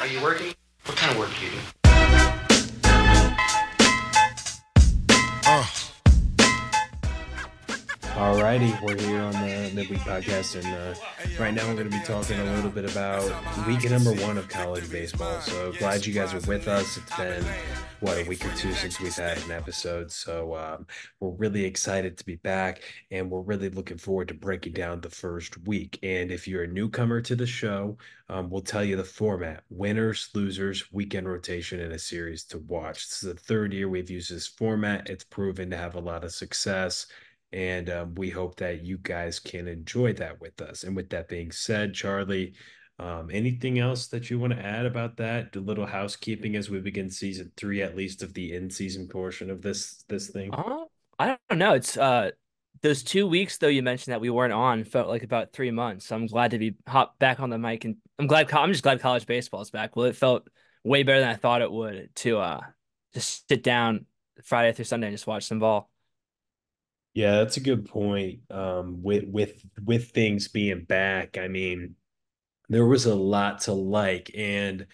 Are you working? What kind of work do you do? Alrighty, we're here on the Midweek Podcast, and uh, right now we're going to be talking a little bit about week number one of college baseball. So glad you guys are with us. It's been what a week or two since we've had an episode, so um, we're really excited to be back, and we're really looking forward to breaking down the first week. And if you're a newcomer to the show, um, we'll tell you the format: winners, losers, weekend rotation, and a series to watch. This is the third year we've used this format. It's proven to have a lot of success and um, we hope that you guys can enjoy that with us. And with that being said, Charlie, um, anything else that you want to add about that? A little housekeeping as we begin season three, at least of the in-season portion of this this thing. Uh, I don't know. It's uh those two weeks though you mentioned that we weren't on felt like about three months. So I'm glad to be hop back on the mic, and I'm glad I'm just glad college baseball is back. Well, it felt way better than I thought it would to uh just sit down Friday through Sunday and just watch some ball. Yeah, that's a good point. Um, with with with things being back, I mean, there was a lot to like, and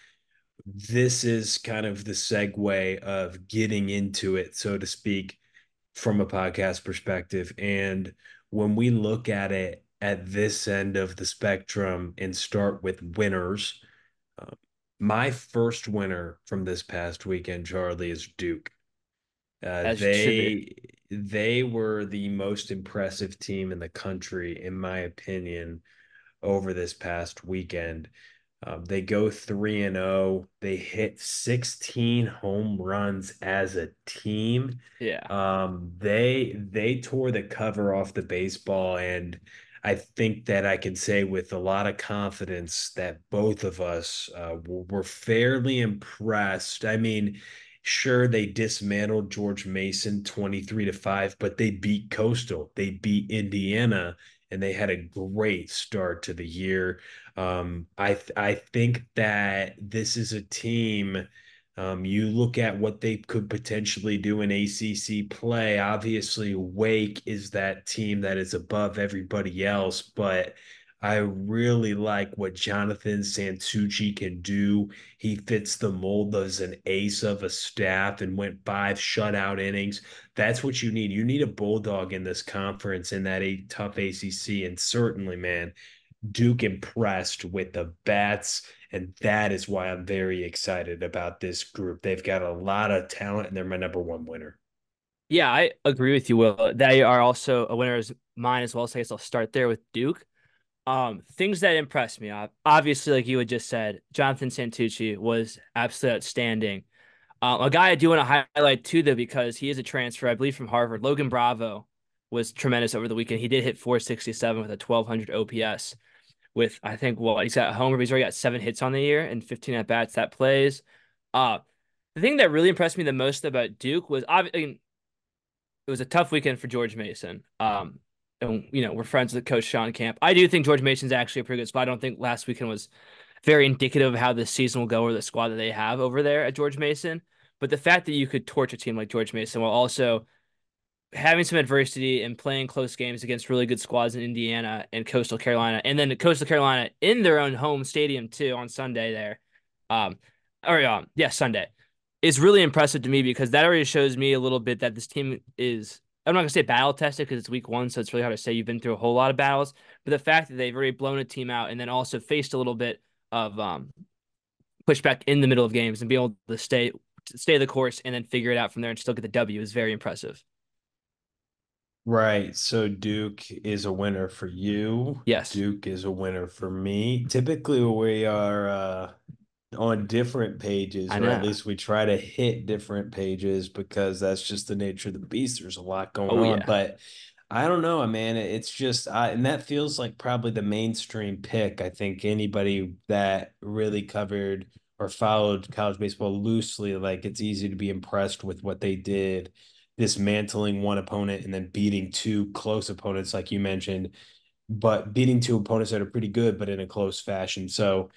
this is kind of the segue of getting into it, so to speak, from a podcast perspective. And when we look at it at this end of the spectrum and start with winners, uh, my first winner from this past weekend, Charlie, is Duke. Uh, they they were the most impressive team in the country, in my opinion, over this past weekend. Um, they go three and zero. Oh. They hit sixteen home runs as a team. Yeah. Um. They they tore the cover off the baseball, and I think that I can say with a lot of confidence that both of us uh, were fairly impressed. I mean, Sure, they dismantled George Mason 23 to 5, but they beat Coastal. They beat Indiana and they had a great start to the year. Um, I th- I think that this is a team. Um, you look at what they could potentially do in ACC play. Obviously, Wake is that team that is above everybody else, but I really like what Jonathan Santucci can do. He fits the mold as an ace of a staff and went five shutout innings. That's what you need. You need a bulldog in this conference in that tough ACC. And certainly, man, Duke impressed with the bats. And that is why I'm very excited about this group. They've got a lot of talent and they're my number one winner. Yeah, I agree with you, Will. They are also a winner as mine as well. So I guess I'll start there with Duke. Um, things that impressed me, obviously, like you had just said, Jonathan Santucci was absolutely outstanding. Um, a guy I do want to highlight too, though, because he is a transfer, I believe, from Harvard. Logan Bravo was tremendous over the weekend. He did hit 467 with a 1200 OPS. With I think well, he's got home. He's already got seven hits on the year and 15 at bats. That plays. Uh, the thing that really impressed me the most about Duke was obviously it was a tough weekend for George Mason. Um, and you know we're friends with Coach Shawn Camp. I do think George Mason's actually a pretty good spot. I don't think last weekend was very indicative of how the season will go or the squad that they have over there at George Mason. But the fact that you could torch a team like George Mason while also having some adversity and playing close games against really good squads in Indiana and Coastal Carolina, and then Coastal Carolina in their own home stadium too on Sunday there, um, or um, yeah, Sunday, is really impressive to me because that already shows me a little bit that this team is I'm not gonna say battle tested because it's week one, so it's really hard to say you've been through a whole lot of battles. But the fact that they've already blown a team out and then also faced a little bit of um, pushback in the middle of games and be able to stay stay the course and then figure it out from there and still get the W is very impressive. Right. So Duke is a winner for you. Yes. Duke is a winner for me. Typically we are uh on different pages, or at least we try to hit different pages because that's just the nature of the beast. There's a lot going oh, on, yeah. but I don't know, man. It's just, I, and that feels like probably the mainstream pick. I think anybody that really covered or followed college baseball loosely, like it's easy to be impressed with what they did, dismantling one opponent and then beating two close opponents, like you mentioned, but beating two opponents that are pretty good, but in a close fashion. So,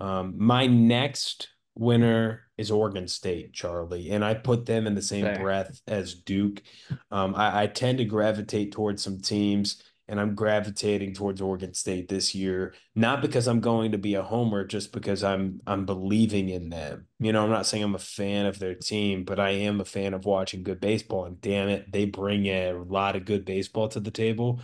um, my next winner is Oregon State, Charlie, and I put them in the same Fair. breath as Duke. Um, I, I tend to gravitate towards some teams, and I'm gravitating towards Oregon State this year, not because I'm going to be a homer, just because I'm I'm believing in them. You know, I'm not saying I'm a fan of their team, but I am a fan of watching good baseball. And damn it, they bring a lot of good baseball to the table.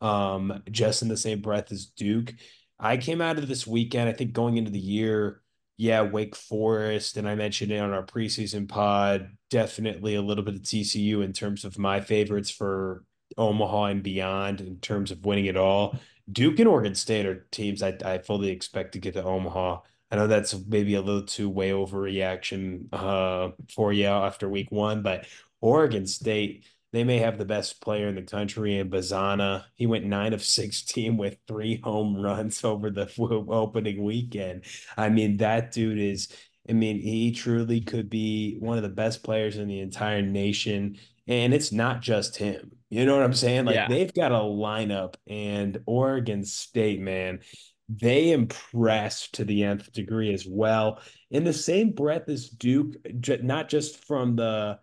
Um, just in the same breath as Duke. I came out of this weekend, I think going into the year, yeah, Wake Forest, and I mentioned it on our preseason pod. Definitely a little bit of TCU in terms of my favorites for Omaha and beyond in terms of winning it all. Duke and Oregon State are teams I, I fully expect to get to Omaha. I know that's maybe a little too way overreaction uh, for you after week one, but Oregon State, they may have the best player in the country in Bazzana. He went nine of 16 with three home runs over the opening weekend. I mean, that dude is, I mean, he truly could be one of the best players in the entire nation. And it's not just him. You know what I'm saying? Like yeah. they've got a lineup, and Oregon State, man, they impressed to the nth degree as well. In the same breath as Duke, not just from the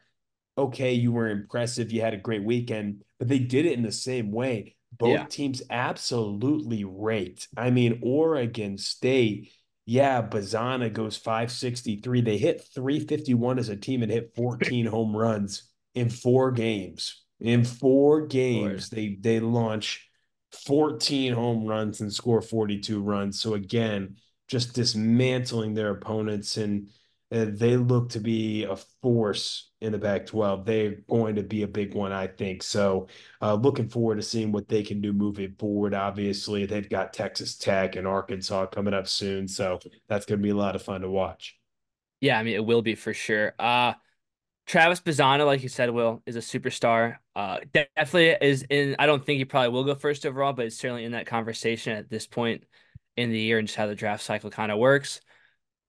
okay, you were impressive, you had a great weekend, but they did it in the same way. Both yeah. teams absolutely raked. I mean, Oregon State, yeah, Bazzana goes 563. They hit 351 as a team and hit 14 home runs in four games. In four games, they they launch 14 home runs and score 42 runs. So again, just dismantling their opponents and uh, they look to be a force in the Pac 12. They're going to be a big one, I think. So, uh, looking forward to seeing what they can do moving forward. Obviously, they've got Texas Tech and Arkansas coming up soon. So, that's going to be a lot of fun to watch. Yeah, I mean, it will be for sure. Uh, Travis Bazzana, like you said, Will, is a superstar. Uh, definitely is in. I don't think he probably will go first overall, but it's certainly in that conversation at this point in the year and just how the draft cycle kind of works.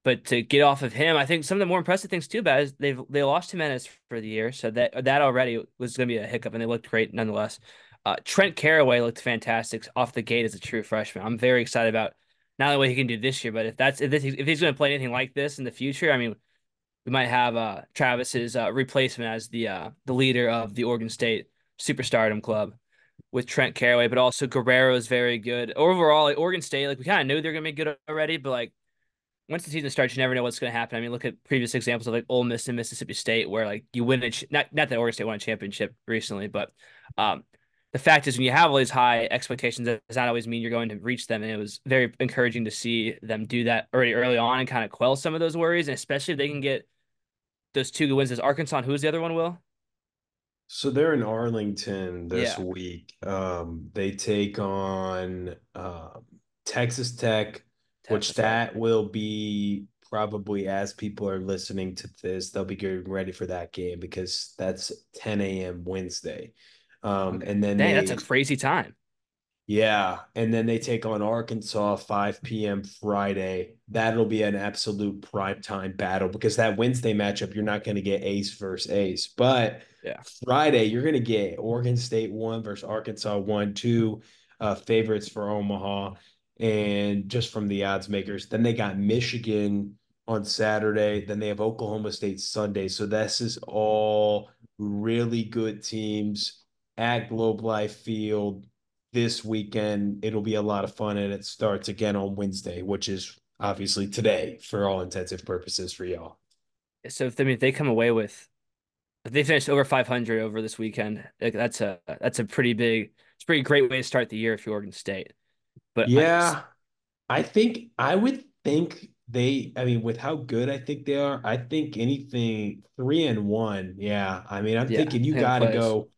But to get off of him, I think some of the more impressive things too about is they've they lost Jimenez for the year, so that that already was going to be a hiccup, and they looked great nonetheless. Uh, Trent Caraway looked fantastic off the gate as a true freshman. I'm very excited about not only what he can do this year, but if that's if, this, if he's going to play anything like this in the future, I mean we might have uh, Travis's uh, replacement as the uh, the leader of the Oregon State Superstardom Club with Trent Caraway, but also Guerrero is very good. Overall, like Oregon State, like we kind of knew they're gonna be good already, but like once the season starts, you never know what's gonna happen. I mean, look at previous examples of like Ole Miss and Mississippi State, where like you win it. Not not that Oregon State won a championship recently, but um, the fact is when you have all these high expectations, it does not always mean you're going to reach them. And it was very encouraging to see them do that already early on and kind of quell some of those worries, and especially if they can get those two good wins is Arkansas. who's the other one? Will. So they're in Arlington this yeah. week. Um, they take on um, Texas Tech, which that will be probably as people are listening to this, they'll be getting ready for that game because that's 10 a.m. Wednesday. Um, and then Dang, they, that's a crazy time. Yeah, and then they take on Arkansas 5 p.m. Friday. That'll be an absolute prime time battle because that Wednesday matchup you're not going to get ace versus ace, but yeah, Friday you're going to get Oregon State one versus Arkansas one, two uh, favorites for Omaha, and just from the odds makers. Then they got Michigan on Saturday. Then they have Oklahoma State Sunday. So this is all really good teams at Globe Life Field this weekend. It'll be a lot of fun, and it starts again on Wednesday, which is obviously today for all intensive purposes for y'all. So if I mean if they come away with if they finish over 500 over this weekend, like that's a that's a pretty big, it's a pretty great way to start the year if you're Oregon State. But yeah, I, I think I would think they. I mean, with how good I think they are, I think anything three and one. Yeah, I mean, I'm yeah, thinking you got to go.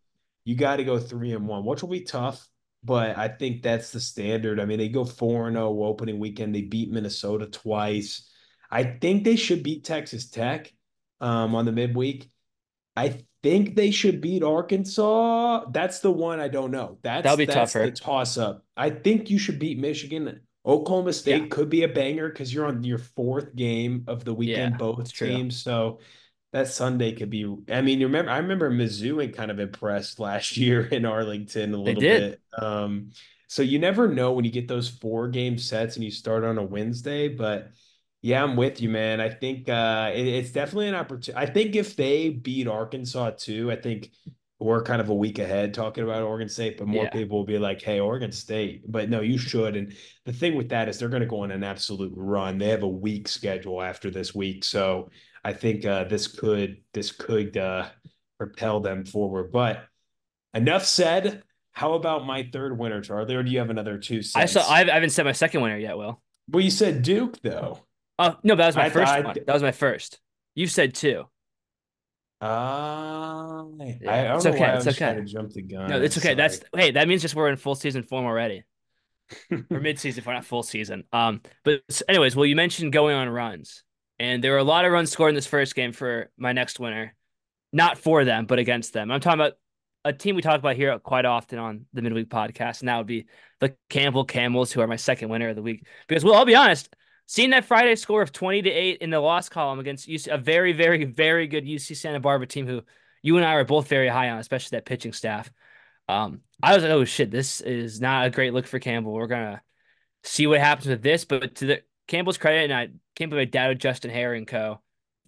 You got to go three and one, which will be tough but I think that's the standard. I mean, they go 4 0 opening weekend. They beat Minnesota twice. I think they should beat Texas Tech um, on the midweek. I think they should beat Arkansas. That's the one I don't know. That's that'll be that's tougher. The toss up. I think you should beat Michigan. Oklahoma State yeah. could be a banger because you're on your fourth game of the weekend, yeah, both teams. True. So that Sunday could be. I mean, you remember? I remember Mizzou and kind of impressed last year in Arlington a little bit. Um, so you never know when you get those four game sets and you start on a Wednesday. But yeah, I'm with you, man. I think uh, it, it's definitely an opportunity. I think if they beat Arkansas too, I think we're kind of a week ahead talking about Oregon State, but more Yeah. people will be like, "Hey, Oregon State." But no, you should. And the thing with that is they're going to go on an absolute run. They have a week schedule after this week, so I think uh, this could this could uh, propel them forward. But enough said. How about my third winner, Charlie? Or do you have another two I saw. I haven't said my second winner yet. Will. well, you said Duke though. Oh no, that was my I first thought- one. That was my first. You said two. Uh, Yeah, I, I it's okay, I it's okay. To jump the gun. No, it's okay. That's hey, that means just we're in full season form already, or mid-season form, not full season. Um, but anyways, well, you mentioned going on runs, and there were a lot of runs scored in this first game for my next winner, not for them, but against them. I'm talking about a team we talk about here quite often on the midweek podcast, and that would be the Campbell Camels, who are my second winner of the week. Because, well, I'll be honest, seeing that Friday score of 20 to 8 in the loss column against UC, a very, very, very good UC Santa Barbara team who you and I are both very high on, especially that pitching staff. Um, I was like, oh shit, this is not a great look for Campbell. We're gonna see what happens with this. But to the Campbell's credit, and I can't believe I doubted Justin Haire and co.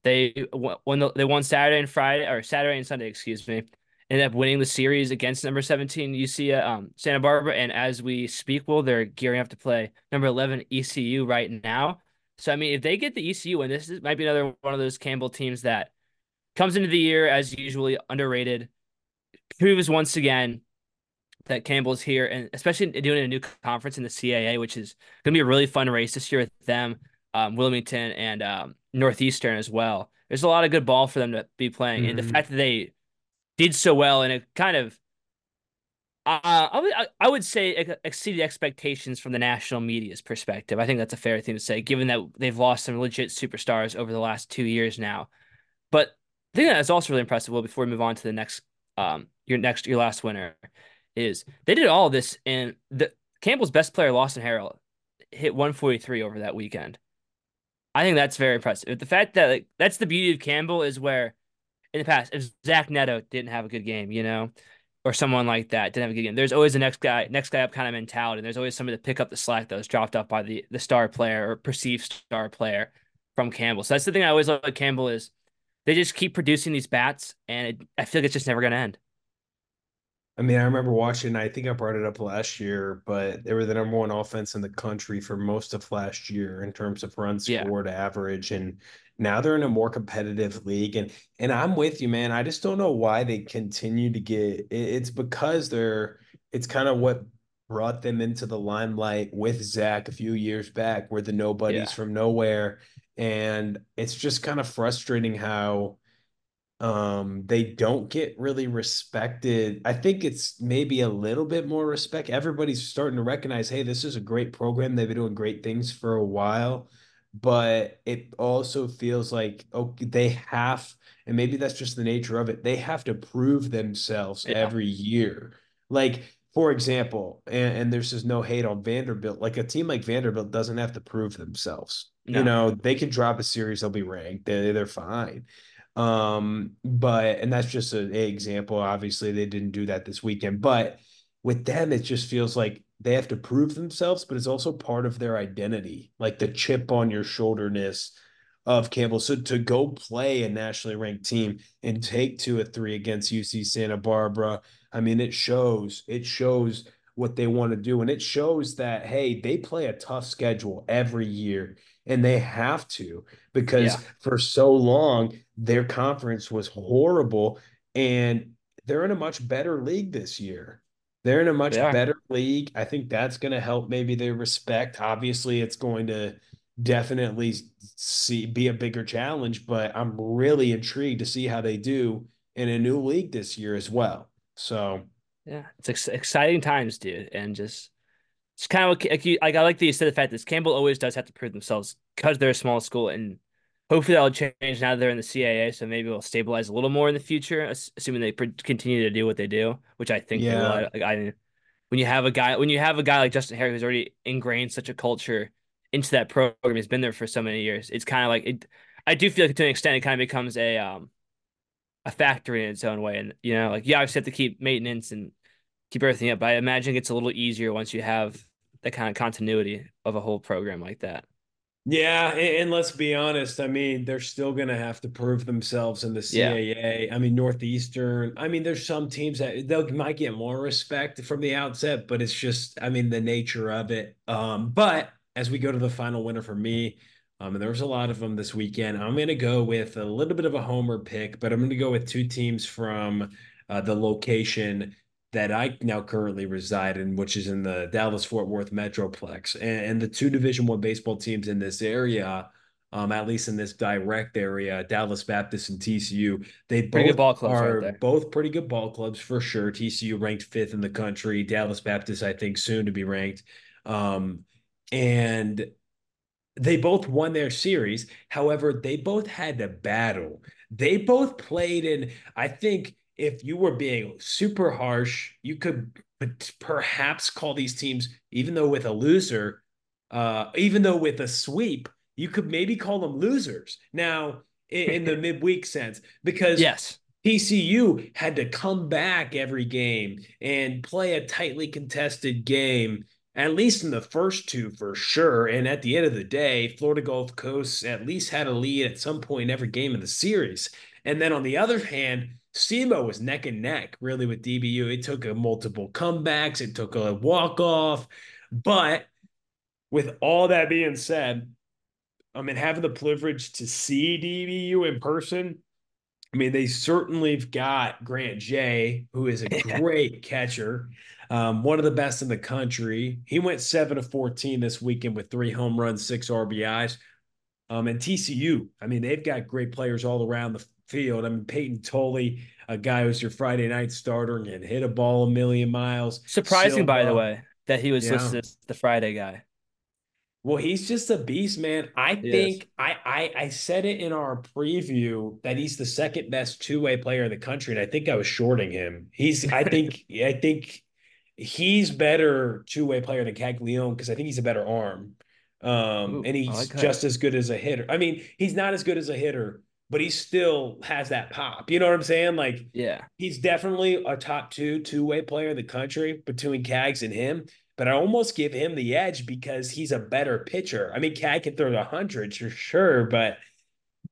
They won. The, they won Saturday and Friday, or Saturday and Sunday, excuse me. Ended up winning the series against number seventeen UC um, Santa Barbara, and as we speak, well, they're gearing up to play number eleven ECU right now. So I mean, if they get the ECU, and this is, might be another one of those Campbell teams that comes into the year as usually underrated, proves once again that Campbell's here, and especially doing a new conference in the CAA, which is going to be a really fun race this year with them, um, Wilmington and um, Northeastern as well. There's a lot of good ball for them to be playing, and the Mhm. fact that they did so well and it kind of, uh, I would I would say exceeded expectations from the national media's perspective. I think that's a fair thing to say, given that they've lost some legit superstars over the last two years now. But I think that's also really impressive. Well, before we move on to the next, um, your next, your last winner, is they did all this, and the Campbell's best player, Lawson Harrill, hit 143 over that weekend. I think that's very impressive. The fact that like that's the beauty of Campbell is where in the past, if Zach Neto didn't have a good game, you know, or someone like that didn't have a good game, there's always the next guy, next guy up kind of mentality. And there's always somebody to pick up the slack that was dropped off by the the star player or perceived star player from Campbell. So that's the thing I always love about Campbell is they just keep producing these bats, and it, I feel like it's just never going to end. I mean, I remember watching, I think I brought it up last year, but they were the number one offense in the country for most of last year in terms of runs Yeah. scored average. And now they're in a more competitive league. And and I'm with you, man. I just don't know why they continue to get it's because they're it's kind of what brought them into the limelight with Zach a few years back, where the nobodies Yeah. from nowhere. And it's just kind of frustrating how um they don't get really respected i think it's maybe a little bit more respect everybody's starting to recognize hey this is a great program they've been doing great things for a while but it also feels like okay they have and maybe that's just the nature of it they have to prove themselves Yeah. every year like for example and, and there's just no hate on vanderbilt like a team like vanderbilt doesn't have to prove themselves No. you know they can drop a series they'll be ranked they, they're fine um, but and that's just an example. Obviously, they didn't do that this weekend, but with them, it just feels like they have to prove themselves, but it's also part of their identity, like the chip on your shoulderness of Campbell. So to go play a nationally ranked team and take two or three against UC Santa Barbara, I mean, it shows, it shows what they want to do. And it shows that, hey, they play a tough schedule every year and they have to because Yeah. for so long their conference was horrible and they're in a much better league this year. They're in a much are. better league. I think that's going to help maybe their respect. Obviously, it's going to definitely see be a bigger challenge, but I'm really intrigued to see how they do in a new league this year as well. So, Yeah, it's ex- exciting times, dude, and just it's kind of like, like you like I like that you said the fact that Campbell always does have to prove themselves because they're a small school, and hopefully that'll change now that they're in the CAA. So maybe it'll stabilize a little more in the future, assuming they pr- continue to do what they do, which I think they will. Yeah. I, I when you have a guy when you have a guy like Justin Haire who's already ingrained such a culture into that program, he's been there for so many years. It's kind of like it. I do feel like to an extent it kind of becomes a um a factory in its own way, and you know, like you obviously have to keep maintenance and keep everything up. But I imagine it's a little easier once you have that kind of continuity of a whole program like that. Yeah, and, let's be honest. I mean, they're still going to have to prove themselves in the Yeah. CAA. I mean, Northeastern. I mean, there's some teams that they might get more respect from the outset, but it's just, I mean, the nature of it. Um, but as we go to the final winner for me, um, and there was a lot of them this weekend. I'm going to go with a little bit of a homer pick, but I'm going to go with two teams from uh, the location that I now currently reside in, which is in the Dallas Fort Worth Metroplex, and, and the two Division One baseball teams in this area. Um, at least in this direct area, Dallas Baptist and TCU, they Pretty both right are there. both pretty good ball clubs for sure. TCU ranked fifth in the country. Dallas Baptist, I think, soon to be ranked. Um, and they both won their series. However, they both had to battle. They both played in, I think, if you were being super harsh, you could perhaps call these teams, even though with a loser, uh, even though with a sweep, you could maybe call them losers. Now, in, in the midweek sense, because Yes. TCU had to come back every game and play a tightly contested game, at least in the first two for sure. And at the end of the day, Florida Gulf Coast at least had a lead at some point in every game in the series. And then on the other hand, SEMO was neck and neck really with DBU. It took a multiple comebacks, it took a walk off. But with all that being said, I mean, having the privilege to see DBU in person, I mean, they certainly have got Grant Jay, who is a great catcher, um, one of the best in the country. He went seven of 14 this weekend with three home runs, six RBIs. Um, and TCU, I mean, they've got great players all around the field. I mean, Payton Tolle, a guy who's your Friday night starter and can hit a ball a million miles. Surprising, by the way, that he was Yeah. listed as the Friday guy. Well, he's just a beast, man. I He is. think I, I I said it in our preview that he's the second best two way player in the country, and I think I was shorting him. He's I think I think he's better two way player than Caglianone because I think he's a better arm, um, Ooh, and he's like just as good as a hitter. I mean, he's not as good as a hitter, but he still has that pop. You know what I'm saying? Like Yeah. he's definitely a top two two way player in the country between Cags and him. But I almost give him the edge because he's a better pitcher. I mean, Cag can throw the hundreds for sure, but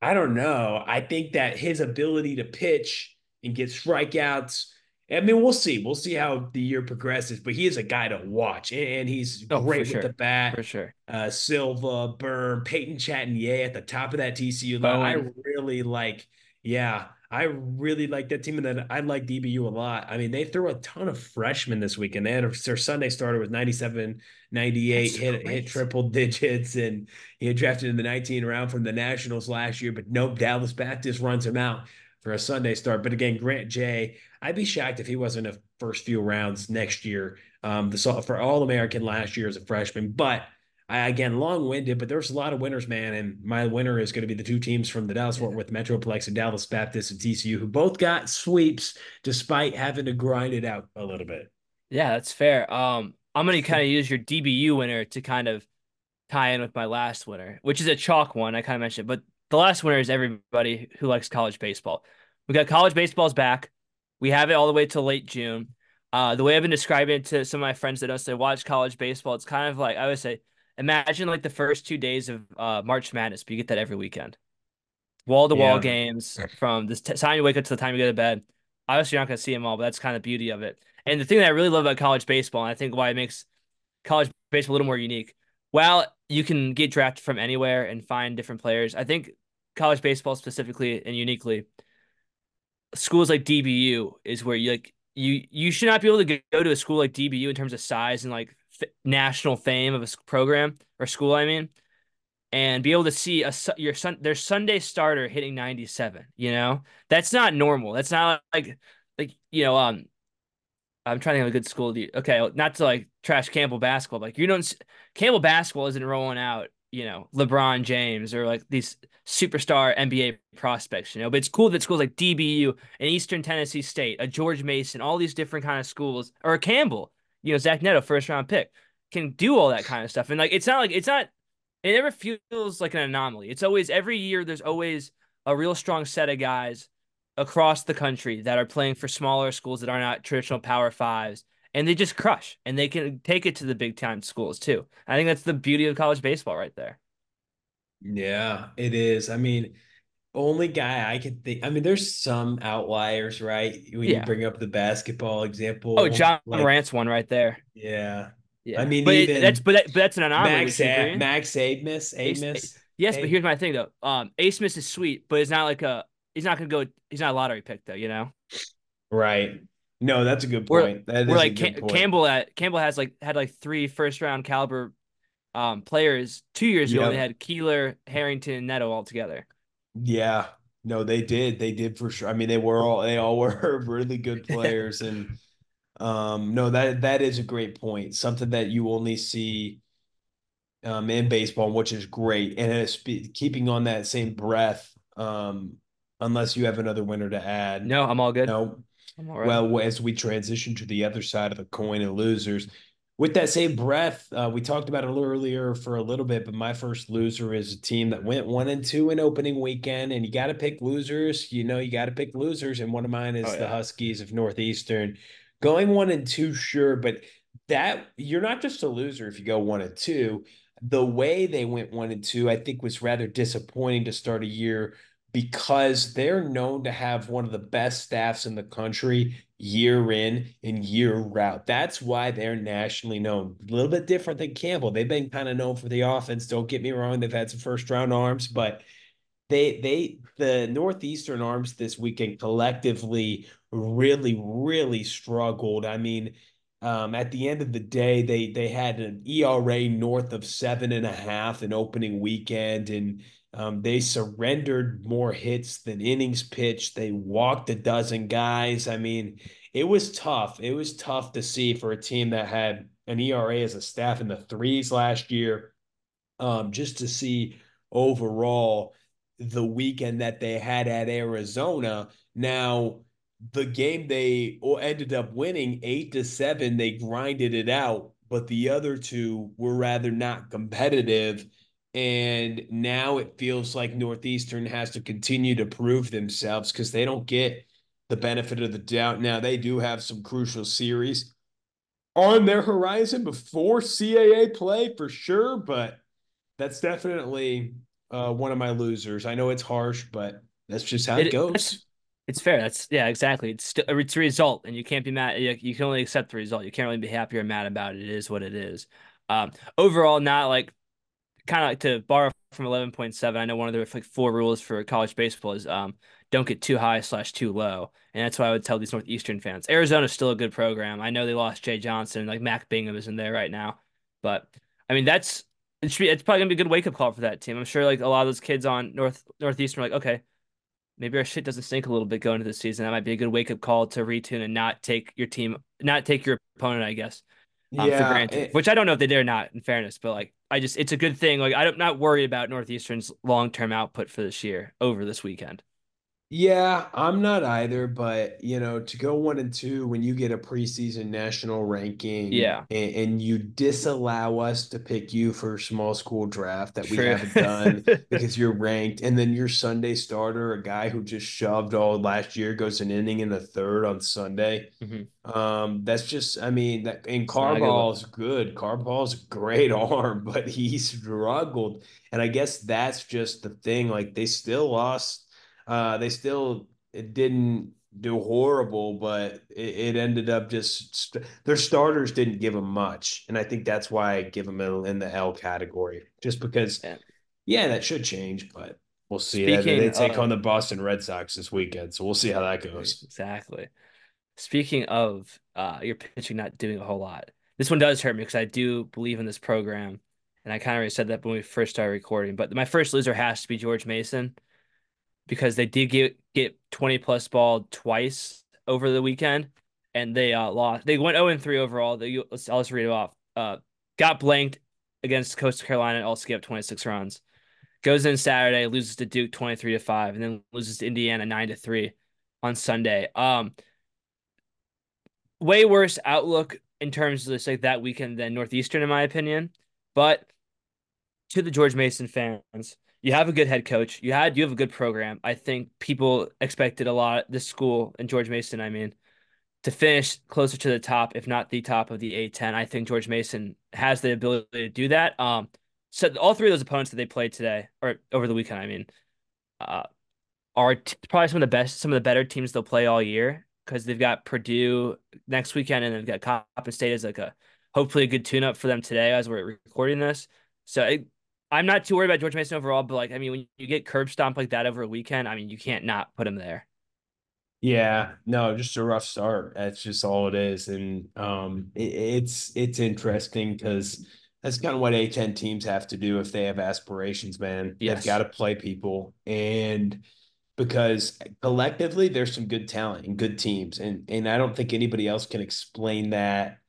I don't know. I think that his ability to pitch and get strikeouts. I mean, we'll see. We'll see how the year progresses, but he is a guy to watch, and he's Oh, great with sure. the bat For sure. uh, Silva, Burn, Peyton Chatinier at the top of that TCU line. I really like, yeah, I really like that team, and then I like DBU a lot. I mean, they threw a ton of freshmen this weekend. They had a, their Sunday starter was 97, 98, That's hit hit triple digits, and he had drafted in the 19 round from the Nationals last year. But nope, Dallas Baptist runs him out for a Sunday start. But again, Grant Jay, I'd be shocked if he wasn't a first few rounds next year. Um, the for All American last year as a freshman, but I, again, long winded, but there's a lot of winners, man. And my winner is going to be the two teams from the Dallas Fort Worth Metroplex and Dallas Baptist and TCU, who both got sweeps despite having to grind it out a little bit. Yeah, that's fair. Um, I'm gonna kind of use your DBU winner to kind of tie in with my last winner, which is a chalk one. I kind of mentioned, but the last winner is everybody who likes college baseball. We got college baseball's back. We have it all the way till late June. Uh, the way I've been describing it to some of my friends that don't say watch college baseball, it's kind of like I would say, imagine like the first two days of uh, March Madness, but you get that every weekend. Wall to wall games from the time you wake up to the time you go to bed. Obviously, you're not going to see them all, but that's kind of the beauty of it. And the thing that I really love about college baseball, and I think why it makes college baseball a little more unique, while you can get drafted from anywhere and find different players, I think college baseball specifically and uniquely, schools like DBU is where you like you you should not be able to go to a school like DBU in terms of size and like f- national fame of a program or school. I mean, and be able to see a your son their Sunday starter hitting 97, you know? That's not normal. That's not like like you know, um I'm trying to have a good school to okay, not to like trash Campbell basketball, like you don't Campbell basketball isn't rolling out, you know, LeBron James or like these superstar NBA prospects, you know. But it's cool that schools like DBU and Eastern Tennessee State, a George Mason, all these different kind of schools, or Campbell, you know, Zach Neto, first round pick, can do all that kind of stuff. And like it's not like it's not it never feels like an anomaly. It's always every year there's always a real strong set of guys across the country that are playing for smaller schools that are not traditional power fives and they just crush and they can take it to the big time schools too. I think that's the beauty of college baseball right there. Yeah, it is. I mean, only guy I can think. I mean, there's some outliers, right? When you bring up the basketball example. Oh, John like Morant's one right there. yeah. Yeah. I mean, but it, that's but that, but that's an anomaly. Max A-? Max Amos, Ace, Amos, yes, but here's my thing though. Um, A Smith is sweet, but it's not like a. He's not gonna go. He's not a lottery pick though. You know. right. No, that's a good We're point. That we're is a like Cam-. Campbell at Campbell has like had like three first round caliber um players two years ago. Yep. They had Kuehler, Harrington, and Neto all together. Yeah. No, they did. They did for sure. I mean, they were all they all were really good players and um no, that that is a great point. Something that you only see um in baseball, which is great. And it's keeping on that same breath um unless you have another winner to add. No, I'm all good. No. I'm all right. Well, as we transition to the other side of the coin and losers, with that same breath, uh, we talked about it earlier for a little bit, but my first loser is a team that went one and two in opening weekend, and you got to pick losers. You know, you got to pick losers, and one of mine is Oh, the. Huskies of Northeastern. Going one and two, sure, but that you're not just a loser if you go one and two. The way they went one and two, I think, was rather disappointing to start a year because they're known to have one of the best staffs in the country year in and year out. That's why they're nationally known. A little bit different than Campbell. They've been kind of known for the offense. Don't get me wrong, they've had some first round arms, but they they the Northeastern arms this weekend collectively really really struggled. I mean, um, at the end of the day, they they had an ERA north of seven and a half in opening weekend, and um, they surrendered more hits than innings pitched. They walked a dozen guys. I mean, it was tough. It was tough to see for a team that had an ERA as a staff in the threes last year. Um, just to see overall the weekend that they had at Arizona. Now, the game they ended up winning eight to seven, they grinded it out, but the other two were rather not competitive. And now it feels like Northeastern has to continue to prove themselves because they don't get the benefit of the doubt. Now, they do have some crucial series on their horizon before CAA play for sure, but that's definitely uh, one of my losers. I know it's harsh, but that's just how it, It- goes. It's fair. That's yeah, exactly. It's still it's a result, and you can't be mad. You, you can only accept the result. You can't really be happy or mad about it. It is what it is. Um, overall, not like kind of like to borrow from eleven point seven. I know one of the like four rules for college baseball is um don't get too high slash too low, and that's why I would tell these Northeastern fans. Arizona's still a good program. I know they lost Jay Johnson, like Mac Bingham is in there right now, but I mean that's it should be. It's probably gonna be a good wake up call for that team. I'm sure like a lot of those kids on North Northeastern are like okay maybe our shit doesn't stink a little bit going into the season. That might be a good wake up call to retune and not take your team, not take your opponent, I guess, um, for granted. it- Which I don't know if they did or not, in fairness, but like I just, it's a good thing. Like I'm not worried about Northeastern's long term output for this year over this weekend. Yeah, I'm not either, but you know, to go one and two when you get a preseason national ranking, Yeah. and, and you disallow us to pick you for a small school draft that we True. haven't done because you're ranked, and then your Sunday starter, a guy who just shoved all last year, goes an inning in the third on Sunday. Mhm. Um, that's just, I mean, that and not a good look. Carball's good. Carball's a great arm, but he struggled, and I guess that's just the thing. Like they still lost. Uh, they still it didn't do horrible, but it, it ended up just st- their starters didn't give them much, and I think that's why I give them in, in the L category, just because. Yeah. Yeah, that should change, but we'll see. They- Speaking they take of- on the Boston Red Sox this weekend, so we'll see how that goes. Exactly. Speaking of uh, your pitching not doing a whole lot, this one does hurt me because I do believe in this program, and I kind of already said that when we first started recording. But my first loser has to be George Mason because they did get get twenty plus ball twice over the weekend, and they uh, lost. They went zero and three overall. They, let's I'll just read it off. Uh, got blanked against Coastal Carolina and also gave up twenty six runs. Goes in Saturday, loses to Duke twenty three to five, and then loses to Indiana nine to three on Sunday. Um, way worse outlook in terms of this like that weekend than Northeastern, in my opinion. But to the George Mason fans, you have a good head coach. You had you have a good program. I think people expected a lot this school and George Mason, I mean, to finish closer to the top, if not the top of the A10. I think George Mason has the ability to do that. Um, so all three of those opponents that they played today or over the weekend, I mean, uh, are t- probably some of the best, some of the better teams they'll play all year because they've got Purdue next weekend and they've got Coppin State as like a hopefully a good tune up for them today as we're recording this. So it, I'm not too worried about George Mason overall, but like I mean, when you get curb stomp like that over a weekend, I mean, you can't not put him there. Yeah, no, just a rough start. That's just all it is, and um, it, it's it's interesting because that's kind of what A10 teams have to do if they have aspirations, man. Yes. They've got to play people, and because collectively there's some good talent and good teams, and and I don't think anybody else can explain that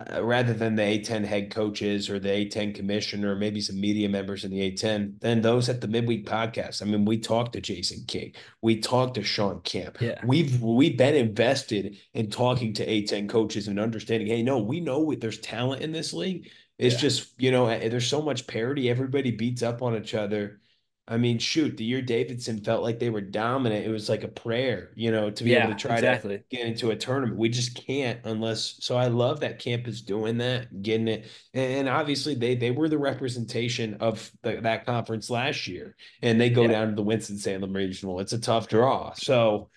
uh, rather than the A10 head coaches or the A10 commissioner, or maybe some media members in the A10, then those at the midweek podcast. I mean, we talked to Jason King, we talked to Shawn Camp. Yeah. We've we've been invested in talking to A10 coaches and understanding, hey, no, we know there's talent in this league. It's Yeah. just, you know, eh, there's so much parity. Everybody beats up on each other. I mean, shoot, the year Davidson felt like they were dominant. It was like a prayer, you know, to be Yeah, able to try exactly. to get into a tournament. We just can't unless. So I love that camp is doing that, getting it, and obviously they they were the representation of the, that conference last year, and they go Yeah. down to the Winston Salem Regional. It's a tough draw. So,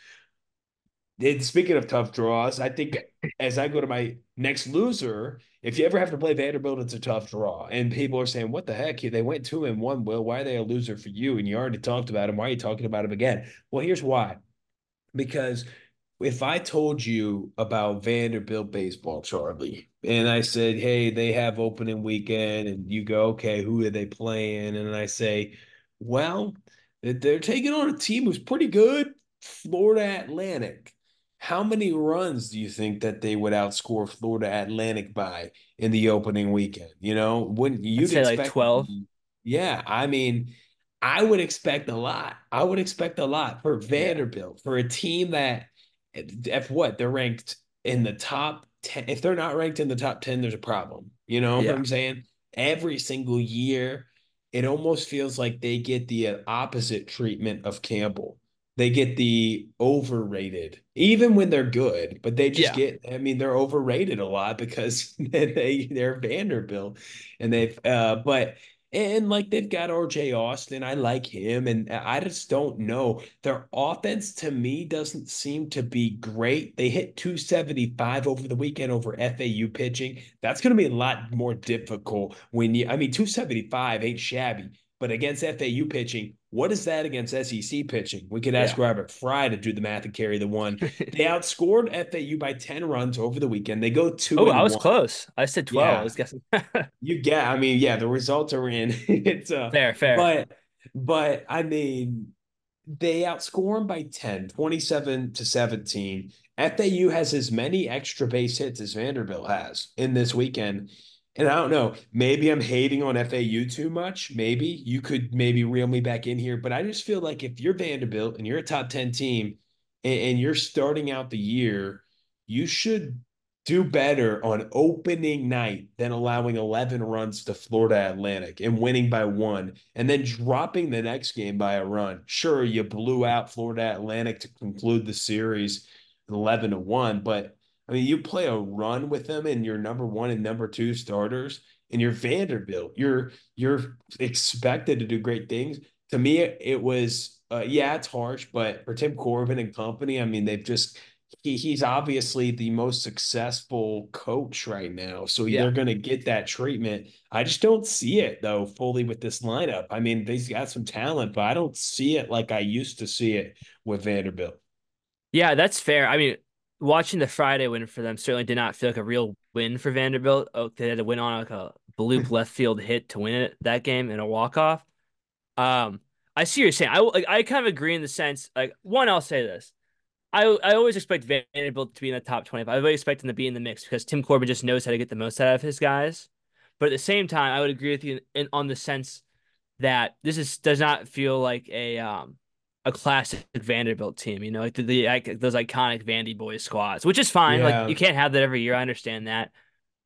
and speaking of tough draws, I think as I go to my next loser, if you ever have to play Vanderbilt, it's a tough draw. And people are saying, "What the heck? They went two and one. Will why are they a loser for you?" And you already talked about them. Why are you talking about them again? Well, here's why. Because if I told you about Vanderbilt baseball, Charlie, and I said, "Hey, they have opening weekend," and you go, "Okay, who are they playing?" And I say, "Well, they're taking on a team who's pretty good, Florida Atlantic." How many runs do you think that they would outscore Florida Atlantic by in the opening weekend? You know, wouldn't you say, like, 12. Yeah, I mean, I would expect a lot. I would expect a lot for Vanderbilt, for a team that if what they're ranked in the top 10. If they're not ranked in the top 10, there's a problem. You know Yeah. what I'm saying? Every single year, it almost feels like they get the uh, opposite treatment of Campbell. They get the overrated, even when they're good, but they just Yeah. get, I mean, they're overrated a lot because they they're Vanderbilt and they've uh but and like they've got RJ Austin. I like him. And I just don't know. Their offense to me doesn't seem to be great. They hit 275 over the weekend over FAU pitching. That's going to be a lot more difficult when you, I mean, 275 ain't shabby, but against FAU pitching, what is that against SEC pitching? We could ask Yeah. Robert Fry to do the math and carry the one. They outscored FAU by 10 runs over the weekend. They go two. oh, I was one. close. I said 12. Yeah. I was guessing. You get, I mean, yeah, the results are in. it's uh fair, fair. but but I mean, they outscore them by 10, 27 to 17. FAU has as many extra base hits as Vanderbilt has in this weekend. And I don't know, maybe I'm hating on FAU too much. Maybe you could maybe reel me back in here, but I just feel like if you're Vanderbilt and you're a top 10 team and, and you're starting out the year, you should do better on opening night than allowing 11 runs to Florida Atlantic and winning by one and then dropping the next game by a run. Sure, you blew out Florida Atlantic to conclude the series 11 to 1, but I mean, you play a run with them and your number one and number two starters, and you're Vanderbilt. You're you're expected to do great things. To me, it was uh, yeah, it's harsh, but for Tim Corbin and company, I mean, they've just he, he's obviously the most successful coach right now. So Yeah. they're going to get that treatment. I just don't see it though fully with this lineup. I mean, they've got some talent, but I don't see it like I used to see it with Vanderbilt. Yeah, that's fair. I mean, watching the Friday win for them certainly did not feel like a real win for Vanderbilt. Oh, they had to win on like a bloop left field hit to win it that game in a walk off. Um, I see what you're saying. I like, I kind of agree in the sense like one, I'll say this. I I always expect Vanderbilt to be in the top 25. I always expect them to be in the mix because Tim Corbin just knows how to get the most out of his guys. But at the same time, I would agree with you in, on the sense that this is does not feel like a um a classic Vanderbilt team, you know, like the, the those iconic Vandy boys squads, which is fine. Yeah. Like you can't have that every year. I understand that.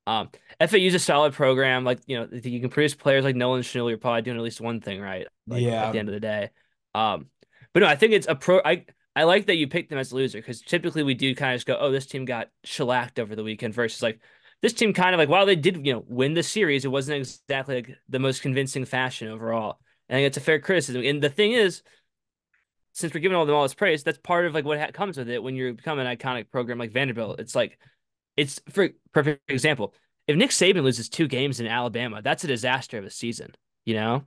Um, FAU's a solid program. Like you know, you can produce players like Nolan Schanuel, you're probably doing at least one thing right. Like, Yeah. At the end of the day, um, but no, I think it's a pro. I I like that you picked them as a loser because typically we do kind of just go, oh, this team got shellacked over the weekend versus like this team kind of like while they did you know win the series, it wasn't exactly like the most convincing fashion overall. I think it's a fair criticism. And the thing is, since we're giving all them all this praise, that's part of like what comes with it when you become an iconic program like Vanderbilt. It's like, it's for perfect example. If Nick Saban loses two games in Alabama, that's a disaster of a season. You know,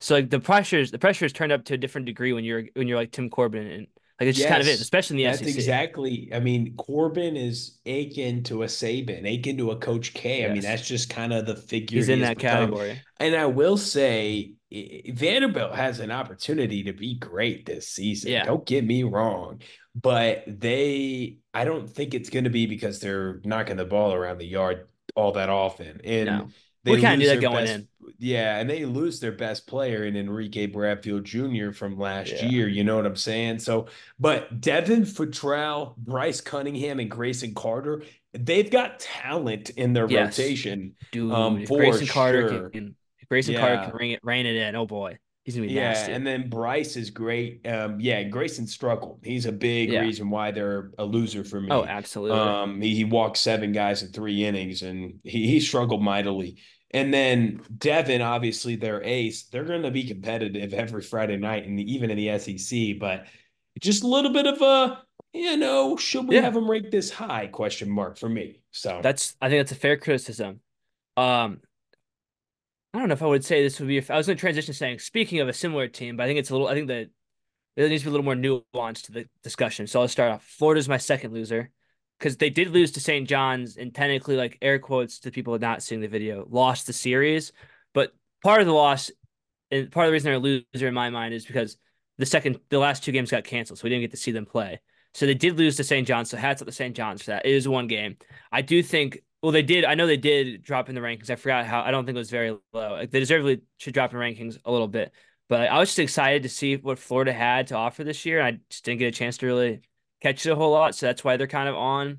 so like the pressures, the pressure is turned up to a different degree when you're when you're like Tim Corbin and like it's just kind of it, especially in the that's SEC. exactly. I mean, Corbin is akin to a Saban, akin to a Coach K. Yes. I mean, that's just kind of the figure he's in that become. category. And I will say, Vanderbilt has an opportunity to be great this season. Yeah. Don't get me wrong, but they, I don't think it's going to be because they're knocking the ball around the yard all that often. And no. they we kind of that going best, in. Yeah, and they lose their best player in Enrique Bradfield Jr. from last yeah. year. You know what I'm saying? So, but Devin Futrell, Bryce Cunningham, and Grayson Carter, they've got talent in their yes. rotation. Dude, um, Grayson Carter sure. can, Grayson yeah. Carter can ring it, rein it in. Oh boy. He's gonna be yeah, nasty. and then Bryce is great. Um, yeah, Grayson struggled. He's a big yeah. reason why they're a loser for me. Oh, absolutely. Um, he, he walked seven guys in three innings, and he he struggled mightily. And then Devin, obviously their ace, they're going to be competitive every Friday night, and even in the SEC. But just a little bit of a, you know, should we yeah. have them ranked this high? Question mark for me. So that's I think that's a fair criticism. Um, I don't know if I would say this would be. If I was going to transition, saying speaking of a similar team, but I think it's a little. I think that there needs to be a little more nuance to the discussion. So I'll start off. Florida's my second loser because they did lose to St. John's and technically, like air quotes to people not seeing the video, lost the series. But part of the loss and part of the reason they're a loser in my mind is because the second, the last two games got canceled, so we didn't get to see them play. So they did lose to St. John's. So hats up to St. John's for that. It is one game. I do think. Well, they did. I know they did drop in the rankings. I forgot how. I don't think it was very low. Like they deservedly should drop in rankings a little bit. But I was just excited to see what Florida had to offer this year. I just didn't get a chance to really catch it a whole lot. So that's why they're kind of on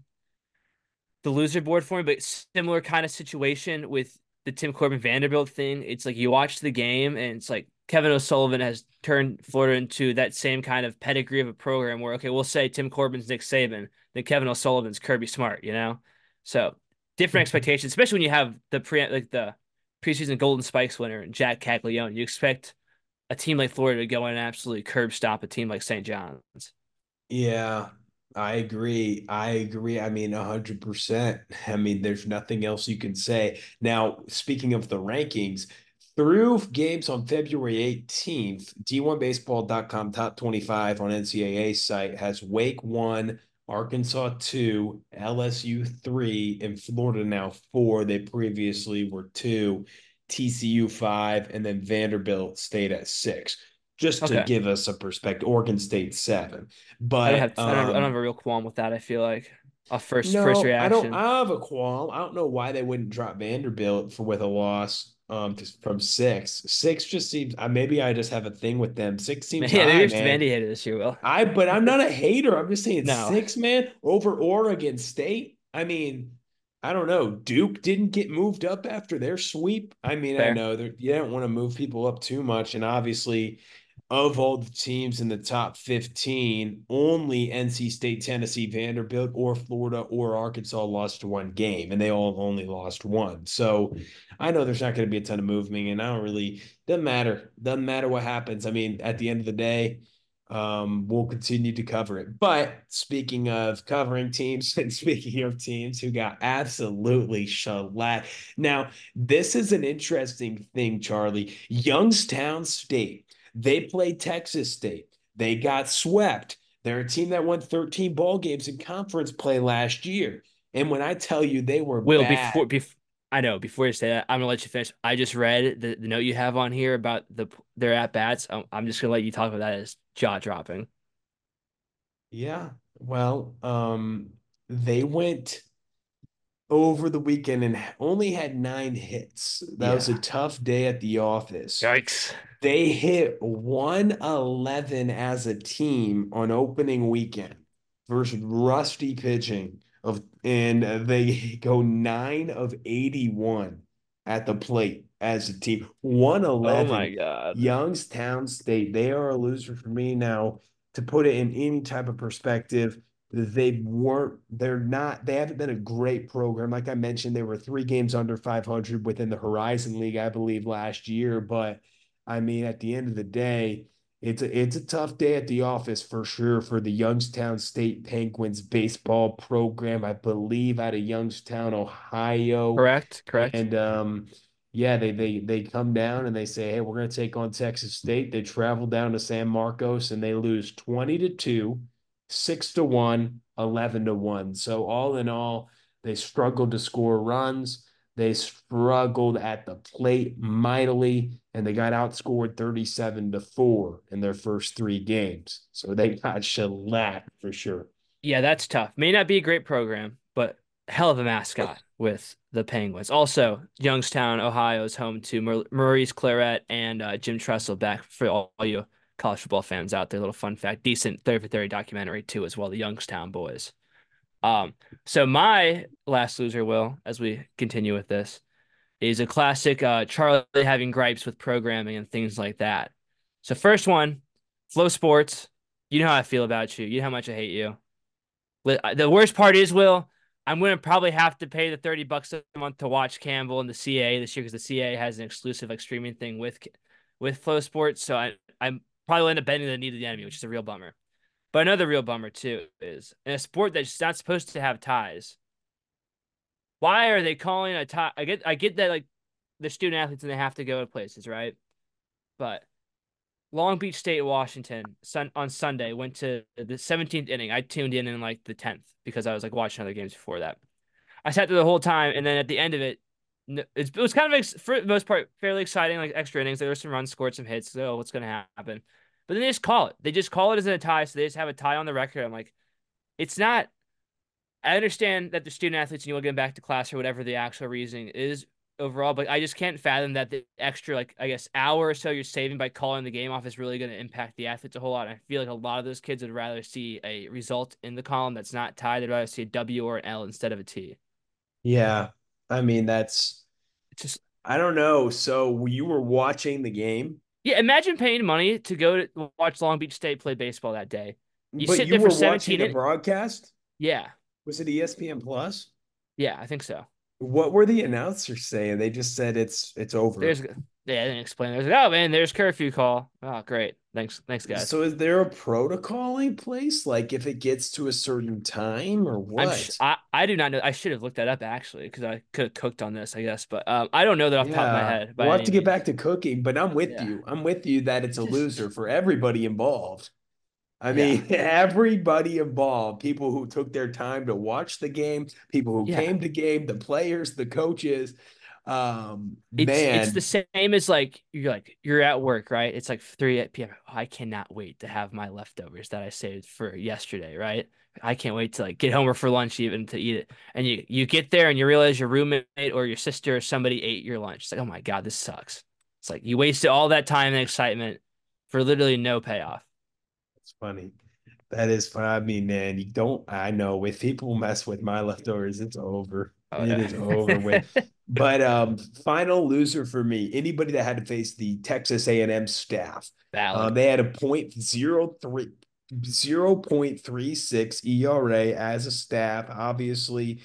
the loser board for me. But similar kind of situation with the Tim Corbin Vanderbilt thing. It's like you watch the game and it's like Kevin O'Sullivan has turned Florida into that same kind of pedigree of a program where, okay, we'll say Tim Corbin's Nick Saban, then Kevin O'Sullivan's Kirby Smart, you know? So different expectations, especially when you have the pre like the preseason Golden Spikes winner, Jac Caglianone. You expect a team like Florida to go in and absolutely curb stop a team like St. John's. Yeah, I agree. I agree. I mean, 100%. I mean, there's nothing else you can say. Now, speaking of the rankings, through games on February 18th, D1Baseball.com top 25 on NCAA site has Wake 1, Arkansas 2, LSU 3, and Florida now 4. They previously were 2, TCU 5, and then Vanderbilt stayed at 6 just to give us a perspective. Oregon State seven, but I don't, have, um, I, don't, I don't, have, a real qualm with that. I feel like a first no, first reaction. I don't. I have a qualm. I don't know why they wouldn't drop Vanderbilt for with a loss. Um, from six, six just seems. Uh, maybe I just have a thing with them. Six seems. Yeah, maybe you're Vandy hater this year, Will. I, but I'm not a hater. I'm just saying no. six man over Oregon State. I mean, I don't know. Duke didn't get moved up after their sweep. I mean, Fair. I know that you don't want to move people up too much, and obviously of all the teams in the top 15, only NC State, Tennessee, Vanderbilt, or Florida or Arkansas lost one game, and they all only lost one. So I know there's not going to be a ton of movement, and I don't really doesn't matter. Doesn't matter what happens. I mean, at the end of the day, um, we'll continue to cover it. But speaking of covering teams and speaking of teams who got absolutely shellacked. Now, this is an interesting thing, Charlie. Youngstown State they played Texas State. They got swept. They're a team that won 13 ball games in conference play last year. And when I tell you they were Will bad, before before I know before you say that, I'm gonna let you finish. I just read the, the note you have on here about the their at bats. I'm, I'm just gonna let you talk about that as jaw dropping. Yeah. Well, um, they went over the weekend and only had nine hits. That yeah. was a tough day at the office. Yikes. They hit 111 as a team on opening weekend versus rusty pitching of and they go 9 of 81 at the plate as a team. 111. Oh my god. Youngstown State, they are a loser for me now to put it in any type of perspective. they weren't they're not they haven't been a great program like i mentioned they were three games under 500 within the horizon league i believe last year but i mean at the end of the day it's a, it's a tough day at the office for sure for the youngstown state penguins baseball program i believe out of youngstown ohio correct correct and um yeah they they they come down and they say hey we're going to take on texas state they travel down to san marcos and they lose 20 to 2 six to one, 11 to one. So, all in all, they struggled to score runs. They struggled at the plate mightily, and they got outscored 37 to four in their first three games. So, they got shellacked for sure. Yeah, that's tough. May not be a great program, but hell of a mascot with the Penguins. Also, Youngstown, Ohio is home to Maurice Clarett and uh, Jim Tressel back for all you college football fans out there. Little fun fact, decent 30 for 30 documentary too, as well. The Youngstown boys. Um, so my last loser, will, as we continue with this, is a classic uh Charlie having gripes with programming and things like that. So first one, FloSports. You know how I feel about you. You know how much I hate you. The worst part is, Will, I'm going to probably have to pay the 30 bucks a month to watch Campbell and the CA this year because the CA has an exclusive like streaming thing with with FloSports. So I, I'm probably end up bending the knee to the enemy, which is a real bummer. But another real bummer too is in a sport that's not supposed to have ties. Why are they calling a tie? I get, I get that like the student athletes and they have to go to places, right? But Long Beach State, Washington, sun, on Sunday went to the 17th inning. I tuned in in like the 10th because I was like watching other games before that. I sat there the whole time, and then at the end of it, it was kind of for the most part fairly exciting, like extra innings. There were some runs scored, some hits. So, oh, what's going to happen? But then they just call it. They just call it as a tie. So they just have a tie on the record. I'm like, it's not. I understand that the student athletes and you will get back to class or whatever the actual reasoning is overall, but I just can't fathom that the extra, like, I guess, hour or so you're saving by calling the game off is really going to impact the athletes a whole lot. And I feel like a lot of those kids would rather see a result in the column that's not tied. They'd rather see a W or an L instead of a T. Yeah. I mean, that's it's just, I don't know. So you were watching the game yeah, imagine paying money to go to watch Long Beach State play baseball that day. You but sit you there for 17 watching the broadcast? Yeah. Was it ESPN Plus? Yeah, I think so. What were the announcers saying? They just said it's it's over. There's yeah, I didn't explain. There's like, oh man, there's curfew call. Oh, great. Thanks, thanks, guys. So is there a protocol in place? Like if it gets to a certain time or what? Sh- I, I do not know. I should have looked that up actually because I could have cooked on this, I guess. But um, I don't know that off yeah. the top of my head. We'll have to get back to cooking, but I'm with yeah. you. I'm with you that it's a loser for everybody involved. I mean, yeah. everybody involved, people who took their time to watch the game, people who came to game, the players, the coaches. Um, it's, man, it's the same as like you're like you're at work, right? It's like three p.m. Oh, I cannot wait to have my leftovers that I saved for yesterday, right? I can't wait to like get home or for lunch even to eat it. And you you get there and you realize your roommate or your sister or somebody ate your lunch. It's like, oh my god, this sucks. It's like you wasted all that time and excitement for literally no payoff. It's funny. That is funny. I mean, man, you don't. I know if people mess with my leftovers, it's over. Oh, it yeah. is over with. but um, final loser for me. Anybody that had to face the Texas A&M staff. Um, they had a point zero three. 0.36 ERA as a staff. Obviously,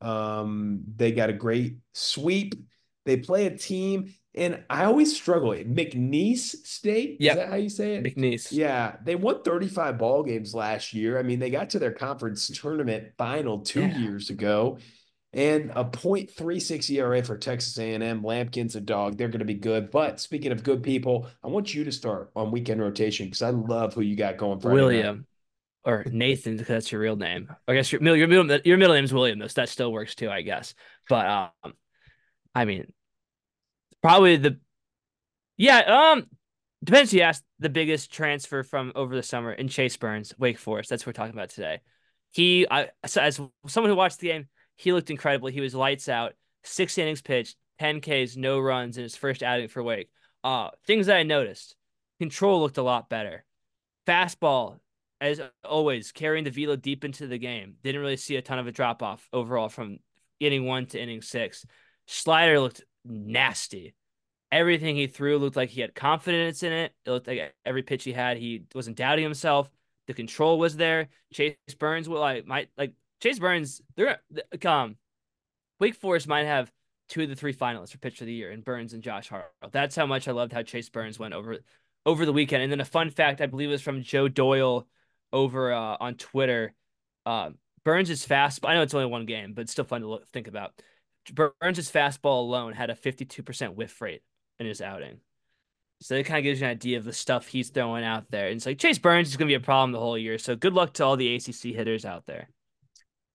um, they got a great sweep. They play a team, and I always struggle. McNeese State, yeah, is that how you say it? McNeese. Yeah, they won 35 ball games last year. I mean, they got to their conference tournament final two yeah. years ago and a 0.36 ERA for Texas A&M. Lamkin's a dog. They're going to be good. But speaking of good people, I want you to start on weekend rotation because I love who you got going. for William night. or Nathan because that's your real name. I guess your, your middle your middle name is William. Though, so that still works too, I guess. But um, I mean, probably the yeah um depends. You asked the biggest transfer from over the summer in Chase Burns, Wake Forest. That's what we're talking about today. He, I, as someone who watched the game, he looked incredible. He was lights out. Six innings pitched, 10 Ks, no runs in his first outing for Wake. Uh, things that I noticed. Control looked a lot better. Fastball, as always, carrying the velo deep into the game. Didn't really see a ton of a drop off overall from inning one to inning six. Slider looked nasty. Everything he threw looked like he had confidence in it. It looked like every pitch he had, he wasn't doubting himself. The control was there. Chase Burns will like might like Chase Burns. They're um, Wake Forest might have two of the three finalists for pitcher of the year in Burns and Josh Hartle. That's how much I loved how Chase Burns went over over the weekend. And then a fun fact, I believe, was from Joe Doyle over uh, on Twitter. Uh, Burns is fast. I know it's only one game, but it's still fun to look, think about. Burns' fastball alone had a 52% whiff rate in his outing. So it kind of gives you an idea of the stuff he's throwing out there. And it's like Chase Burns is going to be a problem the whole year. So good luck to all the ACC hitters out there.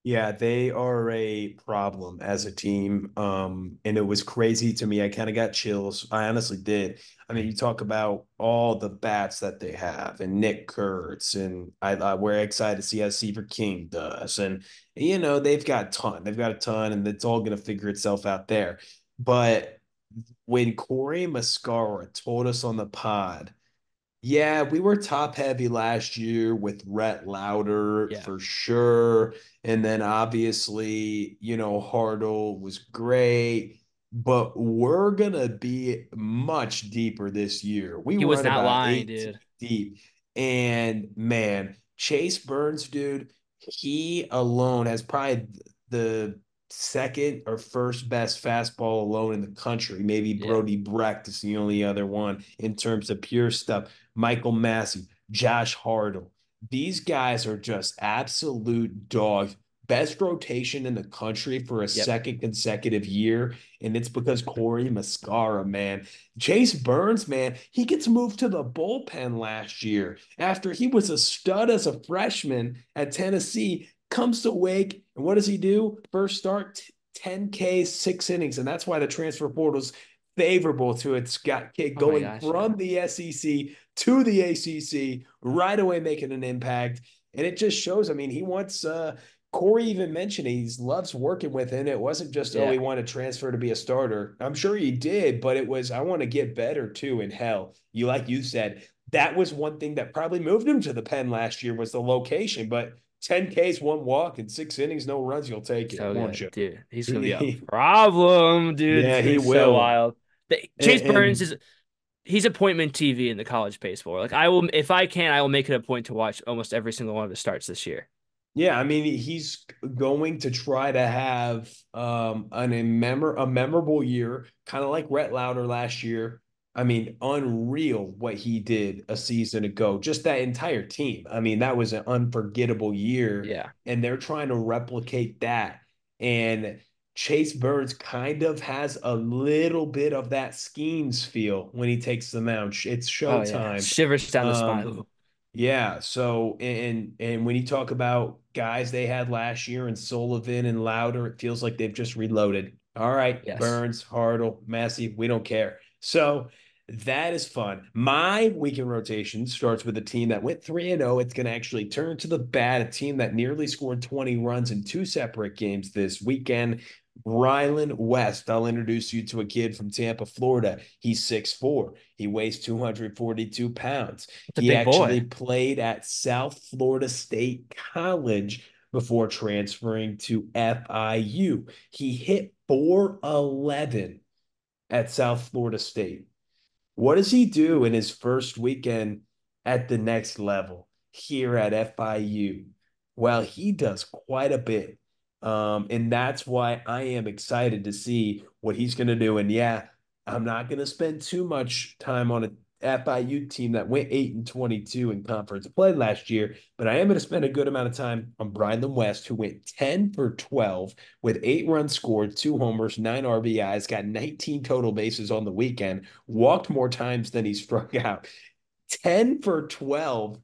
Yeah, they are a problem as a team. Um, and it was crazy to me. I kind of got chills. I honestly did. I mean, you talk about all the bats that they have, and Nick Kurtz, and I, I we're excited to see how Seaver King does. And you know, they've got a ton. They've got a ton, and it's all gonna figure itself out there. But when Corey Muscara told us on the pod yeah, we were top heavy last year with Rhett Lowder Yeah. for sure. And then obviously, you know, Hartle was great, but we're gonna be much deeper this year. We He was not lying, dude. deep. And man, Chase Burns, dude, he alone has probably the second or first best fastball alone in the country. Maybe Yeah. Brody Brecht is the only other one in terms of pure stuff. Michael Massey, Josh Hartle. These guys are just absolute dogs. Best rotation in the country for a Yep. second consecutive year. And it's because Corey Muscara, man. Chase Burns, man, he gets moved to the bullpen last year after he was a stud as a freshman at Tennessee. Comes to Wake, and what does he do? First start, t- 10K, six innings, and that's why the transfer portal is favorable to its got kid Oh going gosh, from the SEC to the ACC, right away making an impact. And it just shows. I mean, he wants. uh Corey even mentioned he loves working with him. It wasn't just oh Yeah. he wanted to transfer to be a starter. I'm sure he did, but it was I want to get better too. And hell, you like you said, that was one thing that probably moved him to the pen last year was the location. But 10 Ks, one walk, and six innings, no runs, you'll take it, So won't good, you? dude. He's gonna be a problem, dude. Yeah, he will. So wild. The- Chase And- Burns is he's appointment TV in the college baseball. Like I will, if I can, I will make it a point to watch almost every single one of his starts this year. Yeah, I mean, he's going to try to have um an a, memor- a memorable year, kind of like Rhett Lowder last year. I mean, unreal what he did a season ago. Just that entire team. I mean, that was an unforgettable year. Yeah, and they're trying to replicate that. And Chase Burns kind of has a little bit of that schemes feel when he takes the mound. It's Oh, yeah. showtime. Shivers down the Um, spine. Yeah. So and and when you talk about guys they had last year and Sullivan and Lowder, it feels like they've just reloaded. All right, Yes. Burns, Hartle, Massey, we don't care. So that is fun. My weekend rotation starts with a team that went 3 and 0. It's going to actually turn to the bat, a team that nearly scored 20 runs in two separate games this weekend. Rylan West. I'll introduce you to a kid from Tampa, Florida. He's 6'4. He weighs 242 pounds. He actually boy. played at South Florida State College before transferring to FIU. He hit 411 at South Florida State. What does he do in his first weekend at the next level here at FIU? Well, he does quite a bit. Um, and that's why I am excited to see what he's going to do. And yeah, I'm not going to spend too much time on a FIU team that went 8 and 22 in conference play last year, but I am going to spend a good amount of time on Brylan West, who went 10 for 12 with eight runs scored, two homers, nine RBIs, got 19 total bases on the weekend, walked more times than he struck out. 10 for 12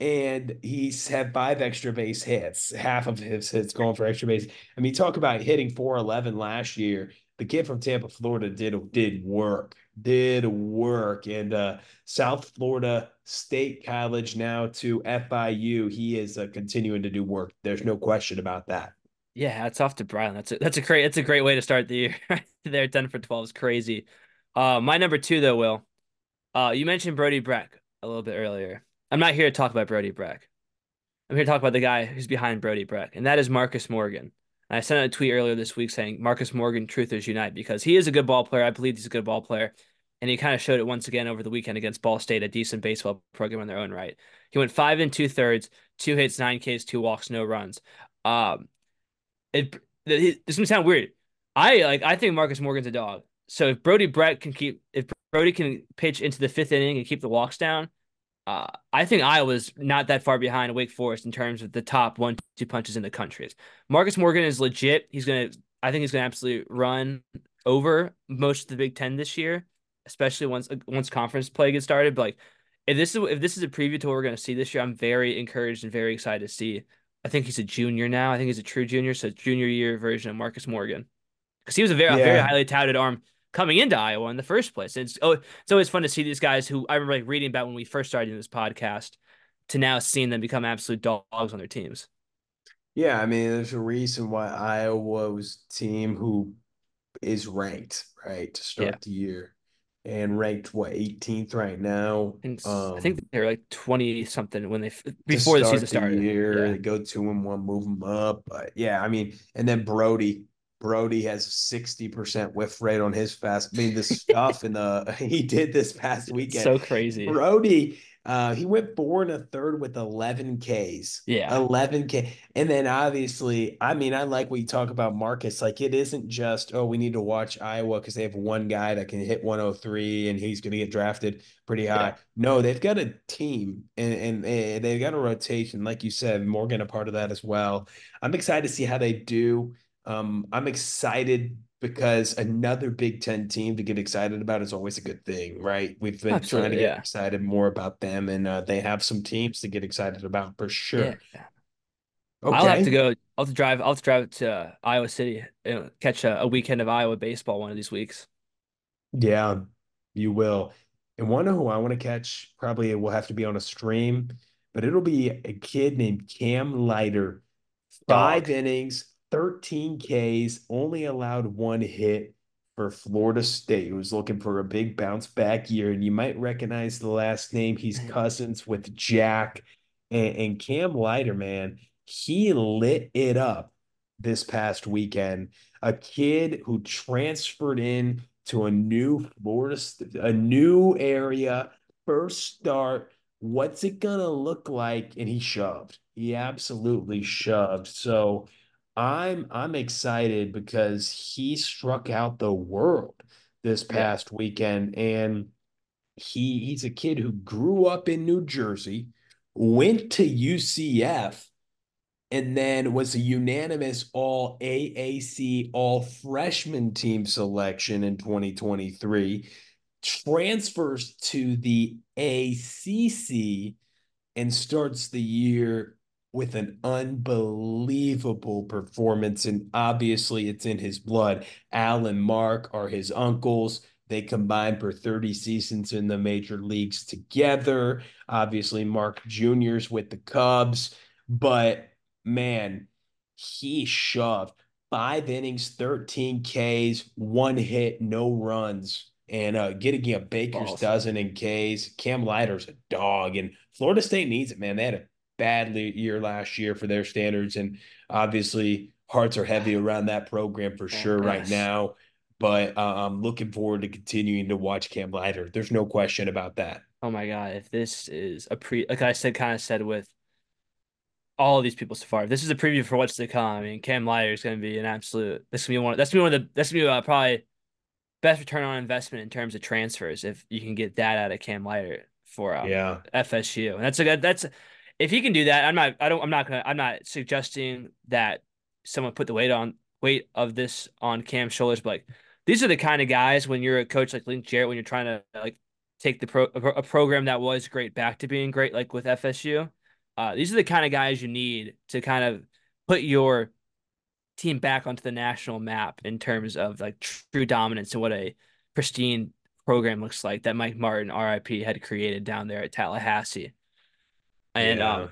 and he's had five extra base hits. Half of his hits going for extra base. I mean, talk about hitting 411 last year. The kid from Tampa, Florida did did work. Did work. And uh South Florida State College now to FIU. He is uh, continuing to do work. There's no question about that. Yeah, hats off to Brian. That's a that's a great that's a great way to start the year. there, ten for twelve is crazy. Uh, my number two though, Will. Uh, you mentioned Brody Brecht a little bit earlier. I'm not here to talk about Brody Brecht. I'm here to talk about the guy who's behind Brody Brecht, and that is Marcus Morgan. I sent out a tweet earlier this week saying Marcus Morgan, truthers unite, because he is a good ball player. I believe he's a good ball player. And he kind of showed it once again over the weekend against Ball State, a decent baseball program in their own right. He went five and two thirds, two hits, nine Ks, two walks, no runs. Um, it this is gonna sound weird. I like I think Marcus Morgan's a dog. So if Brody Brecht can keep if Brody can pitch into the fifth inning and keep the walks down, uh, I think Iowa's not that far behind Wake Forest in terms of the top one two punches in the country. Marcus Morgan is legit. He's gonna I think he's gonna absolutely run over most of the Big Ten this year, especially once uh, once conference play gets started. But like if this is if this is a preview to what we're gonna see this year, I'm very encouraged and very excited to see. I think he's a junior now. I think he's a true junior, so junior year version of Marcus Morgan, because he was a very yeah. a very highly touted arm coming into Iowa in the first place. It's oh, it's always fun to see these guys who I remember like reading about when we first started this podcast to now seeing them become absolute dogs on their teams. Yeah, I mean, there's a reason why Iowa was team who is ranked right to start yeah. the year and ranked what 18th right now. Um, I think they're like 20 something when they before the season started. The year yeah. they go two and one, move them up. But yeah, I mean, and then Brody Brody has 60% whiff rate on his fast. I mean, the stuff in the he did this past weekend. So crazy. Brody, uh, he went four and a third with 11 Ks. Yeah. 11 K. And then obviously, I mean, I like what you talk about Marcus. Like, it isn't just, oh, we need to watch Iowa because they have one guy that can hit 103 and he's going to get drafted pretty high. Yeah. No, they've got a team and, and, and they've got a rotation. Like you said, Morgan, a part of that as well. I'm excited to see how they do. Um, I'm excited because another Big Ten team to get excited about is always a good thing, right? We've been Absolutely, trying to get yeah. excited more about them, and uh, they have some teams to get excited about for sure. Yeah. Okay. I'll have to go. I'll have to drive. I'll have to drive to uh, Iowa City, and catch a, a weekend of Iowa baseball one of these weeks. Yeah, you will. And one who I want to catch probably will have to be on a stream, but it'll be a kid named Cam Leiter. Five Dog. innings, 13 Ks, only allowed one hit for Florida State, who's looking for a big bounce back year. And you might recognize the last name. He's mm-hmm. cousins with Jack and, and Cam Leiter, man. He lit it up this past weekend. A kid who transferred in to a new Florida, a new area, first start. What's it gonna look like? And he shoved. He absolutely shoved. So I'm I'm excited because he struck out the world this past weekend and he he's a kid who grew up in New Jersey, went to UCF and then was a unanimous all AAC all freshman team selection in 2023 transfers to the ACC and starts the year with an unbelievable performance. And obviously, it's in his blood. Al and Mark are his uncles. They combined for 30 seasons in the major leagues together. Obviously, Mark Jr.'s with the Cubs. But man, he shoved five innings, 13 Ks, one hit, no runs. And uh, getting a baker's awesome. dozen in Ks. Cam Leiter's a dog, and Florida State needs it, man. They had a bad year last year for their standards. And obviously, hearts are heavy around that program for sure yes. right now. But uh, I'm looking forward to continuing to watch Cam Leiter. There's no question about that. Oh my God. If this is a pre, like I said, kind of said with all of these people so far, if this is a preview for what's to come, I mean, Cam Leiter is going to be an absolute, this going to be one, that's going to be one of the, that's going to be uh, probably best return on investment in terms of transfers if you can get that out of Cam Leiter for um, yeah FSU. And that's a good, that's, if he can do that, I'm not. I don't. I'm not gonna. I'm not suggesting that someone put the weight on weight of this on Cam's shoulders. But like, these are the kind of guys when you're a coach like Link Jarrett, when you're trying to like take the pro a program that was great back to being great, like with FSU. Uh, these are the kind of guys you need to kind of put your team back onto the national map in terms of like true dominance and what a pristine program looks like that Mike Martin, RIP, had created down there at Tallahassee. And yeah. um,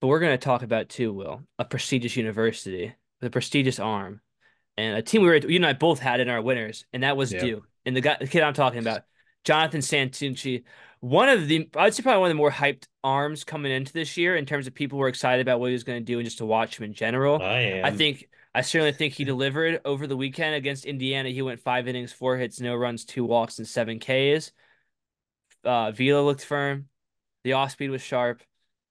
but we're gonna talk about too, Will, a prestigious university with a prestigious arm, and a team we were you and I both had in our winners, and that was yeah. Duke. And the guy, the kid I'm talking about, Jonathan Santucci, one of the I'd say probably one of the more hyped arms coming into this year in terms of people who are excited about what he was going to do and just to watch him in general. I am. I think I certainly think he delivered over the weekend against Indiana. He went five innings, four hits, no runs, two walks, and seven Ks. Uh, Vila looked firm. The off speed was sharp.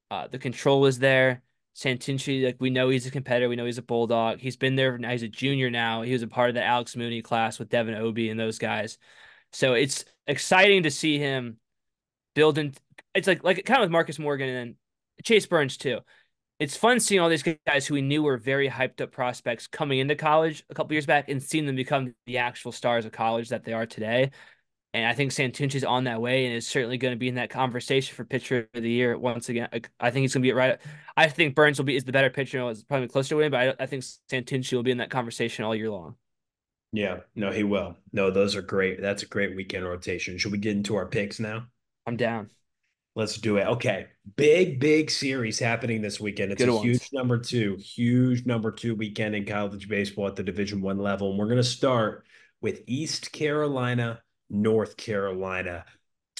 Uh, the control was there. Santucci, like we know he's a competitor. We know he's a bulldog. He's been there now. He's a junior now. He was a part of the Alex Mooney class with Devin Obee and those guys. So it's exciting to see him building. It's like like kind of with Marcus Morgan and then Chase Burns too. It's fun seeing all these guys who we knew were very hyped up prospects coming into college a couple years back and seeing them become the actual stars of college that they are today. And I think Santucci's on that way and is certainly going to be in that conversation for pitcher of the year once again. I think he's going to be right. I think Burns will be is the better pitcher. It's probably closer to winning, but I, I think Santucci will be in that conversation all year long. Yeah, no, he will. No, those are great. That's a great weekend rotation. Should we get into our picks now? I'm down. Let's do it. Okay. Big, big series happening this weekend. It's Good a ones. huge number two, huge number two weekend in college baseball at the division one level. And we're going to start with East Carolina North Carolina.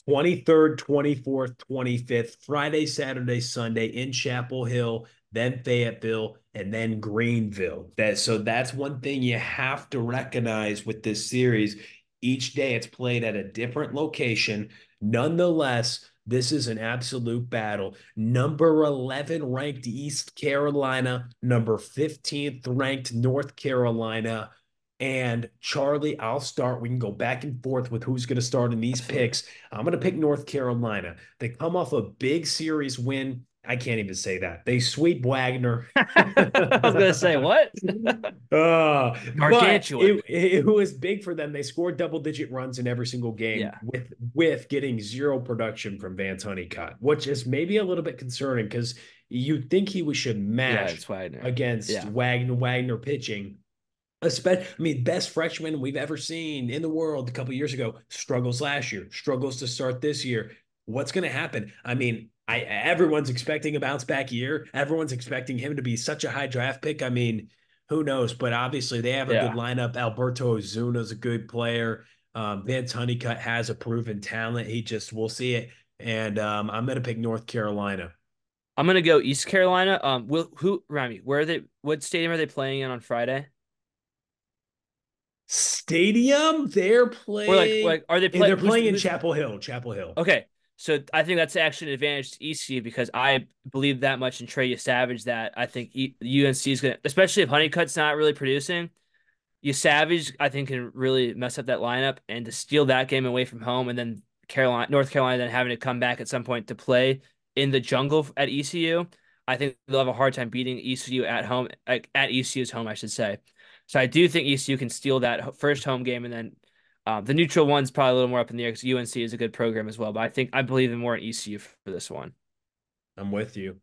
23rd, 24th, 25th, Friday, Saturday, Sunday in Chapel Hill, then Fayetteville, and then Greenville. That so that's one thing you have to recognize with this series. Each day it's played at a different location. Nonetheless, this is an absolute battle. Number 11 ranked East Carolina, number 15th ranked North Carolina and Charlie, I'll start. We can go back and forth with who's going to start in these picks. I'm going to pick North Carolina. They come off a big series win. I can't even say that. They sweep Wagner. I was going to say, what? uh, Gargantuan. It, it, was big for them. They scored double digit runs in every single game yeah. with, with getting zero production from Vance Honeycutt, which is maybe a little bit concerning because you think he should match yeah, against yeah. Wagner, Wagner pitching Especially, I mean, best freshman we've ever seen in the world a couple years ago struggles last year, struggles to start this year. What's going to happen? I mean, I everyone's expecting a bounce back year. Everyone's expecting him to be such a high draft pick. I mean, who knows? But obviously, they have a yeah. good lineup. Alberto Osuna is a good player. Um, Vance Honeycutt has a proven talent. He just we'll see it. And um, I'm going to pick North Carolina. I'm going to go East Carolina. Um, will who? Remy, where are they? What stadium are they playing in on Friday? Stadium. They're playing. Or like, like, are they playing? They're playing in Chapel Hill. Chapel Hill. Okay, so I think that's actually an advantage to ECU because I believe that much in Trey Yesavage that I think UNC is going to, especially if Honeycutt's not really producing. Yesavage, I think, can really mess up that lineup and to steal that game away from home, and then Carolina, North Carolina, then having to come back at some point to play in the jungle at ECU. I think they'll have a hard time beating ECU at home, at ECU's home, I should say. So I do think ECU can steal that first home game, and then um, the neutral one's probably a little more up in the air because UNC is a good program as well. But I think I believe in more in ECU for this one. I'm with you.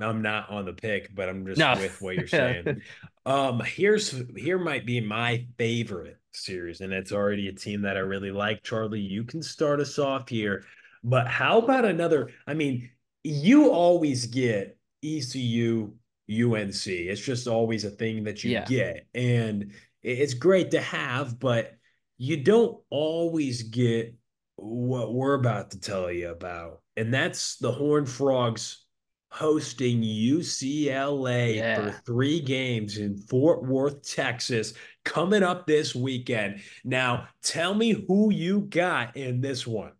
I'm not on the pick, but I'm just no. with what you're saying. um, here's here might be my favorite series, and it's already a team that I really like. Charlie, you can start us off here, but how about another? I mean, you always get ECU UNC. It's just always a thing that you yeah. get. And it's great to have, but you don't always get what we're about to tell you about. And that's the Horned Frogs hosting UCLA yeah. for three games in Fort Worth, Texas, coming up this weekend. Now, tell me who you got in this one.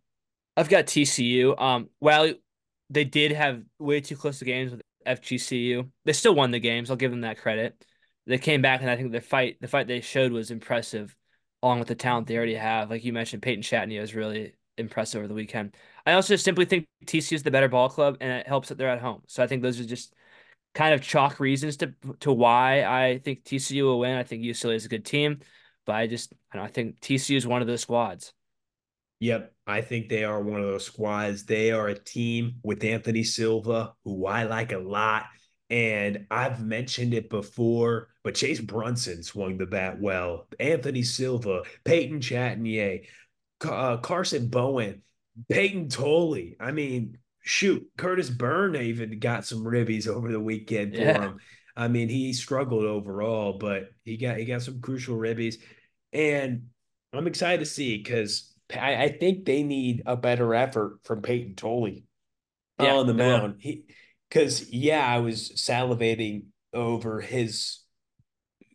I've got TCU. Um, well, they did have way too close to games with FGCU. They still won the games. I'll give them that credit. They came back, and I think the fight the fight they showed was impressive, along with the talent they already have. Like you mentioned, Peyton Chatagnier was really impressive over the weekend. I also simply think TCU is the better ball club, and it helps that they're at home. So I think those are just kind of chalk reasons to to why I think TCU will win. I think UCLA is a good team, but I just I, know, I think TCU is one of those squads. Yep. I think they are one of those squads. They are a team with Anthony Silva, who I like a lot. And I've mentioned it before, but Chase Brunson swung the bat well. Anthony Silva, Peyton Chatagnier, uh, Carson Bowen, Payton Tolle. I mean, shoot, Curtis Byrne even got some ribbies over the weekend for yeah. him. I mean, he struggled overall, but he got he got some crucial ribbies. And I'm excited to see because I, I think they need a better effort from Payton Tolle yeah, on the mound. He because yeah, I was salivating over his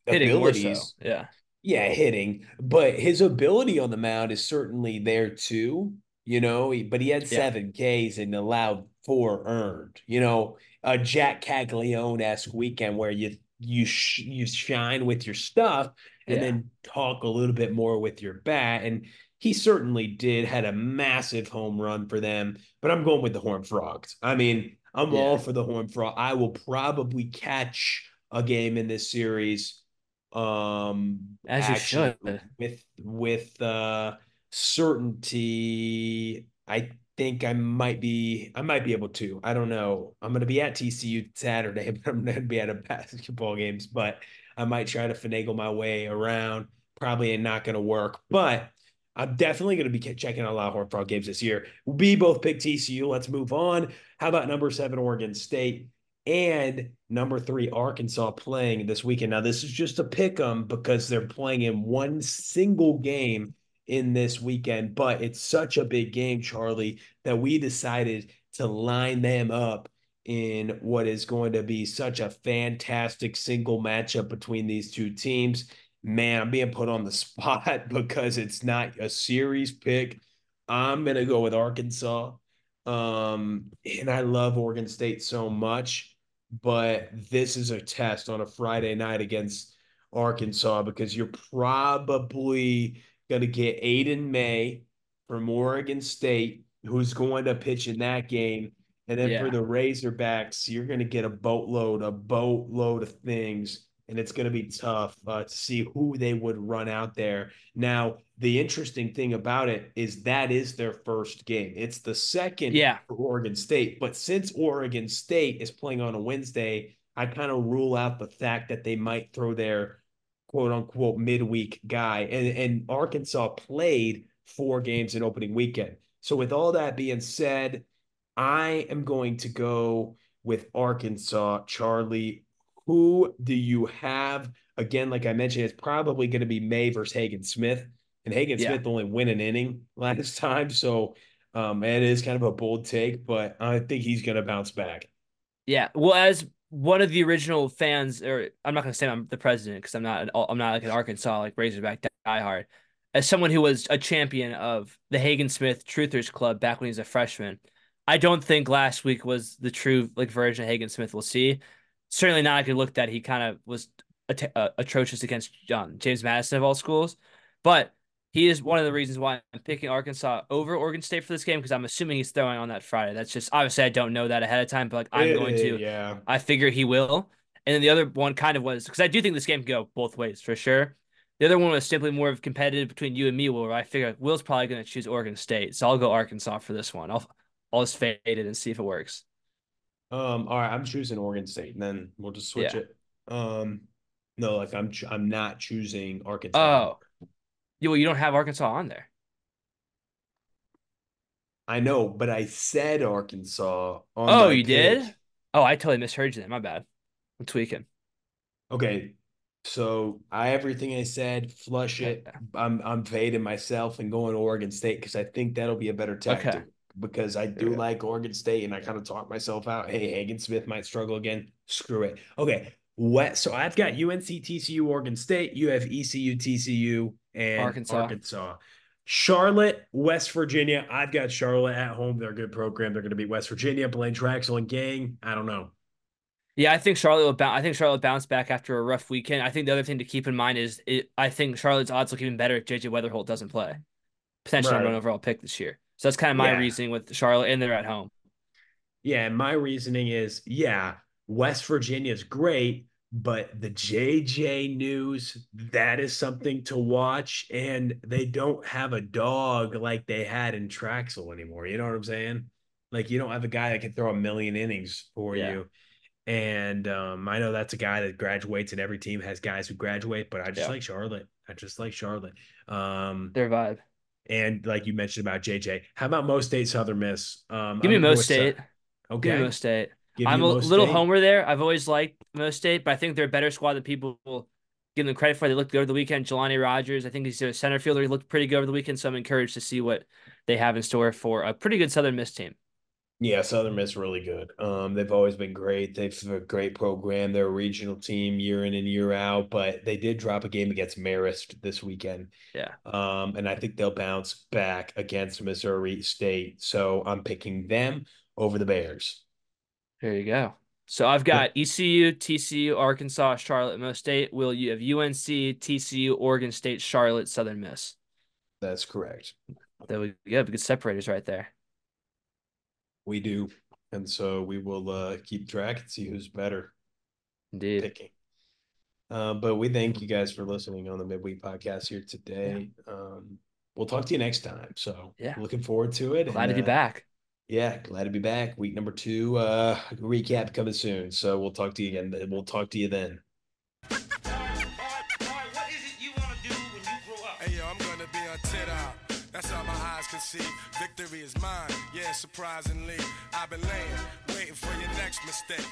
hitting abilities. so. Yeah. Yeah, hitting, but his ability on the mound is certainly there too. You know, he, but he had Yeah. seven Ks and allowed four earned. You know, a Jac Caglianone esque weekend where you you sh- you shine with your stuff and Yeah. then talk a little bit more with your bat. And he certainly did. Had a massive home run for them. But I'm going with the Horned Frogs. I mean, I'm Yeah. all for the Horned Frog. I will probably catch a game in this series. Um, As you should. with with uh certainty. I think I might be I might be able to. I don't know. I'm gonna be at TCU Saturday, but I'm gonna be at a basketball games, but I might try to finagle my way around. Probably not gonna work, but I'm definitely going to be checking out a lot of Horned Frog games this year. We both picked TCU. Let's move on. How about number seven, Oregon State, and number three, Arkansas playing this weekend? Now, this is just a pick 'em because they're playing in one single game in this weekend, but it's such a big game, Charlie, that we decided to line them up in what is going to be such a fantastic single matchup between these two teams man, I'm being put on the spot because it's not a series pick. I'm gonna go with Arkansas. Um, and I love Oregon State so much, but this is a test on a Friday night against Arkansas because you're probably gonna get Aiden May from Oregon State, who's going to pitch in that game. And then Yeah. for the Razorbacks, you're going to get a boatload, a boatload of things and it's going to be tough uh, to see who they would run out there. Now, the interesting thing about it is that is their first game. It's the second Yeah. for Oregon State, but since Oregon State is playing on a Wednesday, I kind of rule out the fact that they might throw their quote unquote midweek guy. And and Arkansas played four games in opening weekend. So with all that being said, I am going to go with Arkansas, Charlie. Who do you have? Again, like I mentioned, it's probably going to be May versus Hagen Smith. And Hagen Yeah. Smith only win an inning last time. So um, it is kind of a bold take, but I think he's going to bounce back. Yeah. Well, as one of the original fans, or I'm not gonna say I'm the president because I'm not. An, I'm not like an Arkansas like Razorback diehard. As someone who was a champion of the Hagen Smith Truthers Club back when he was a freshman, I don't think last week was the true like version of Hagen Smith we'll see. Certainly not. I could look that he kind of was at- uh, atrocious against um, James Madison of all schools, but he is one of the reasons why I'm picking Arkansas over Oregon State for this game because I'm assuming he's throwing on that Friday. That's just obviously I don't know that ahead of time, but like I'm going to. Yeah. I figure he will. And then the other one kind of was because I do think this game can go both ways for sure. The other one was simply more of competitive between you and me, where I figure Will's probably going to choose Oregon State, so I'll go Arkansas for this one. I'll I'll just fade it and see if it works. Um, all right, I'm choosing Oregon State, and then we'll just switch Yeah. it. Um, no, like I'm ch- I'm not choosing Arkansas. Oh, you well, you don't have Arkansas on there. I know, but I said Arkansas on Oh, you did? Oh, I totally misheard you. Then my bad. I'm tweaking. Okay, so I everything I said, flush it. Okay. I'm I'm fading myself and going Oregon State because I think that'll be a better tactic. Okay. Because I do go. like Oregon State, and I kind of talk myself out. Hey, Hagen Smith might struggle again. Screw it. Okay, what? So I've got UNC, TCU, Oregon State. You have ECU, TCU, and Arkansas. Arkansas. Charlotte, West Virginia. I've got Charlotte at home. They're a good program. They're going to beat West Virginia. Blaine Traxel and gang. I don't know. Yeah, I think Charlotte will bounce. I think Charlotte bounced back after a rough weekend. I think the other thing to keep in mind is it, I think Charlotte's odds look even better if JJ Wetherholt doesn't play. Potentially Right. one overall pick this year. So that's kind of my Yeah. reasoning with Charlotte, and they're at home. Yeah, and my reasoning is, yeah, West Virginia is great, but the JJ news, that is something to watch. And they don't have a dog like they had in Traxel anymore. You know what I'm saying? Like you don't have a guy that can throw a million innings for Yeah. you. And um, I know that's a guy that graduates, and every team has guys who graduate, but I just Yeah. like Charlotte. I just like Charlotte. Um, Their vibe. And like you mentioned about JJ, how about Mo State Southern Miss? Um, Give me Mo going with Sou- State. Okay. Give me Mo State. Give I'm a Mo little State. homer there. I've always liked Mo State, but I think they're a better squad than people will give them credit for. They looked good over the weekend. Jelani Rogers, I think he's a center fielder. He looked pretty good over the weekend, so I'm encouraged to see what they have in store for a pretty good Southern Miss team. Yeah, Southern Miss really good. Um, they've always been great. They've a great program. They're a regional team year in and year out, but they did drop a game against Marist this weekend. Yeah. Um, and I think they'll bounce back against Missouri State. So I'm picking them over the Bears. There you go. So I've got ECU, TCU, Arkansas, Charlotte, Mo State. Will you have UNC, TCU, Oregon State, Charlotte, Southern Miss? That's correct. There we go. Good separators right there. We do. And so we will uh, keep track and see who's better Indeed. picking. Uh, but we thank you guys for listening on the midweek podcast here today. Um, we'll talk to you next time. So Yeah. looking forward to it. Glad and, to be uh, back. Yeah, glad to be back. Week number two, uh, recap coming soon. So we'll talk to you again. We'll talk to you then. See. Victory is mine. Yeah, surprisingly, I've been laying, waiting for your next mistake.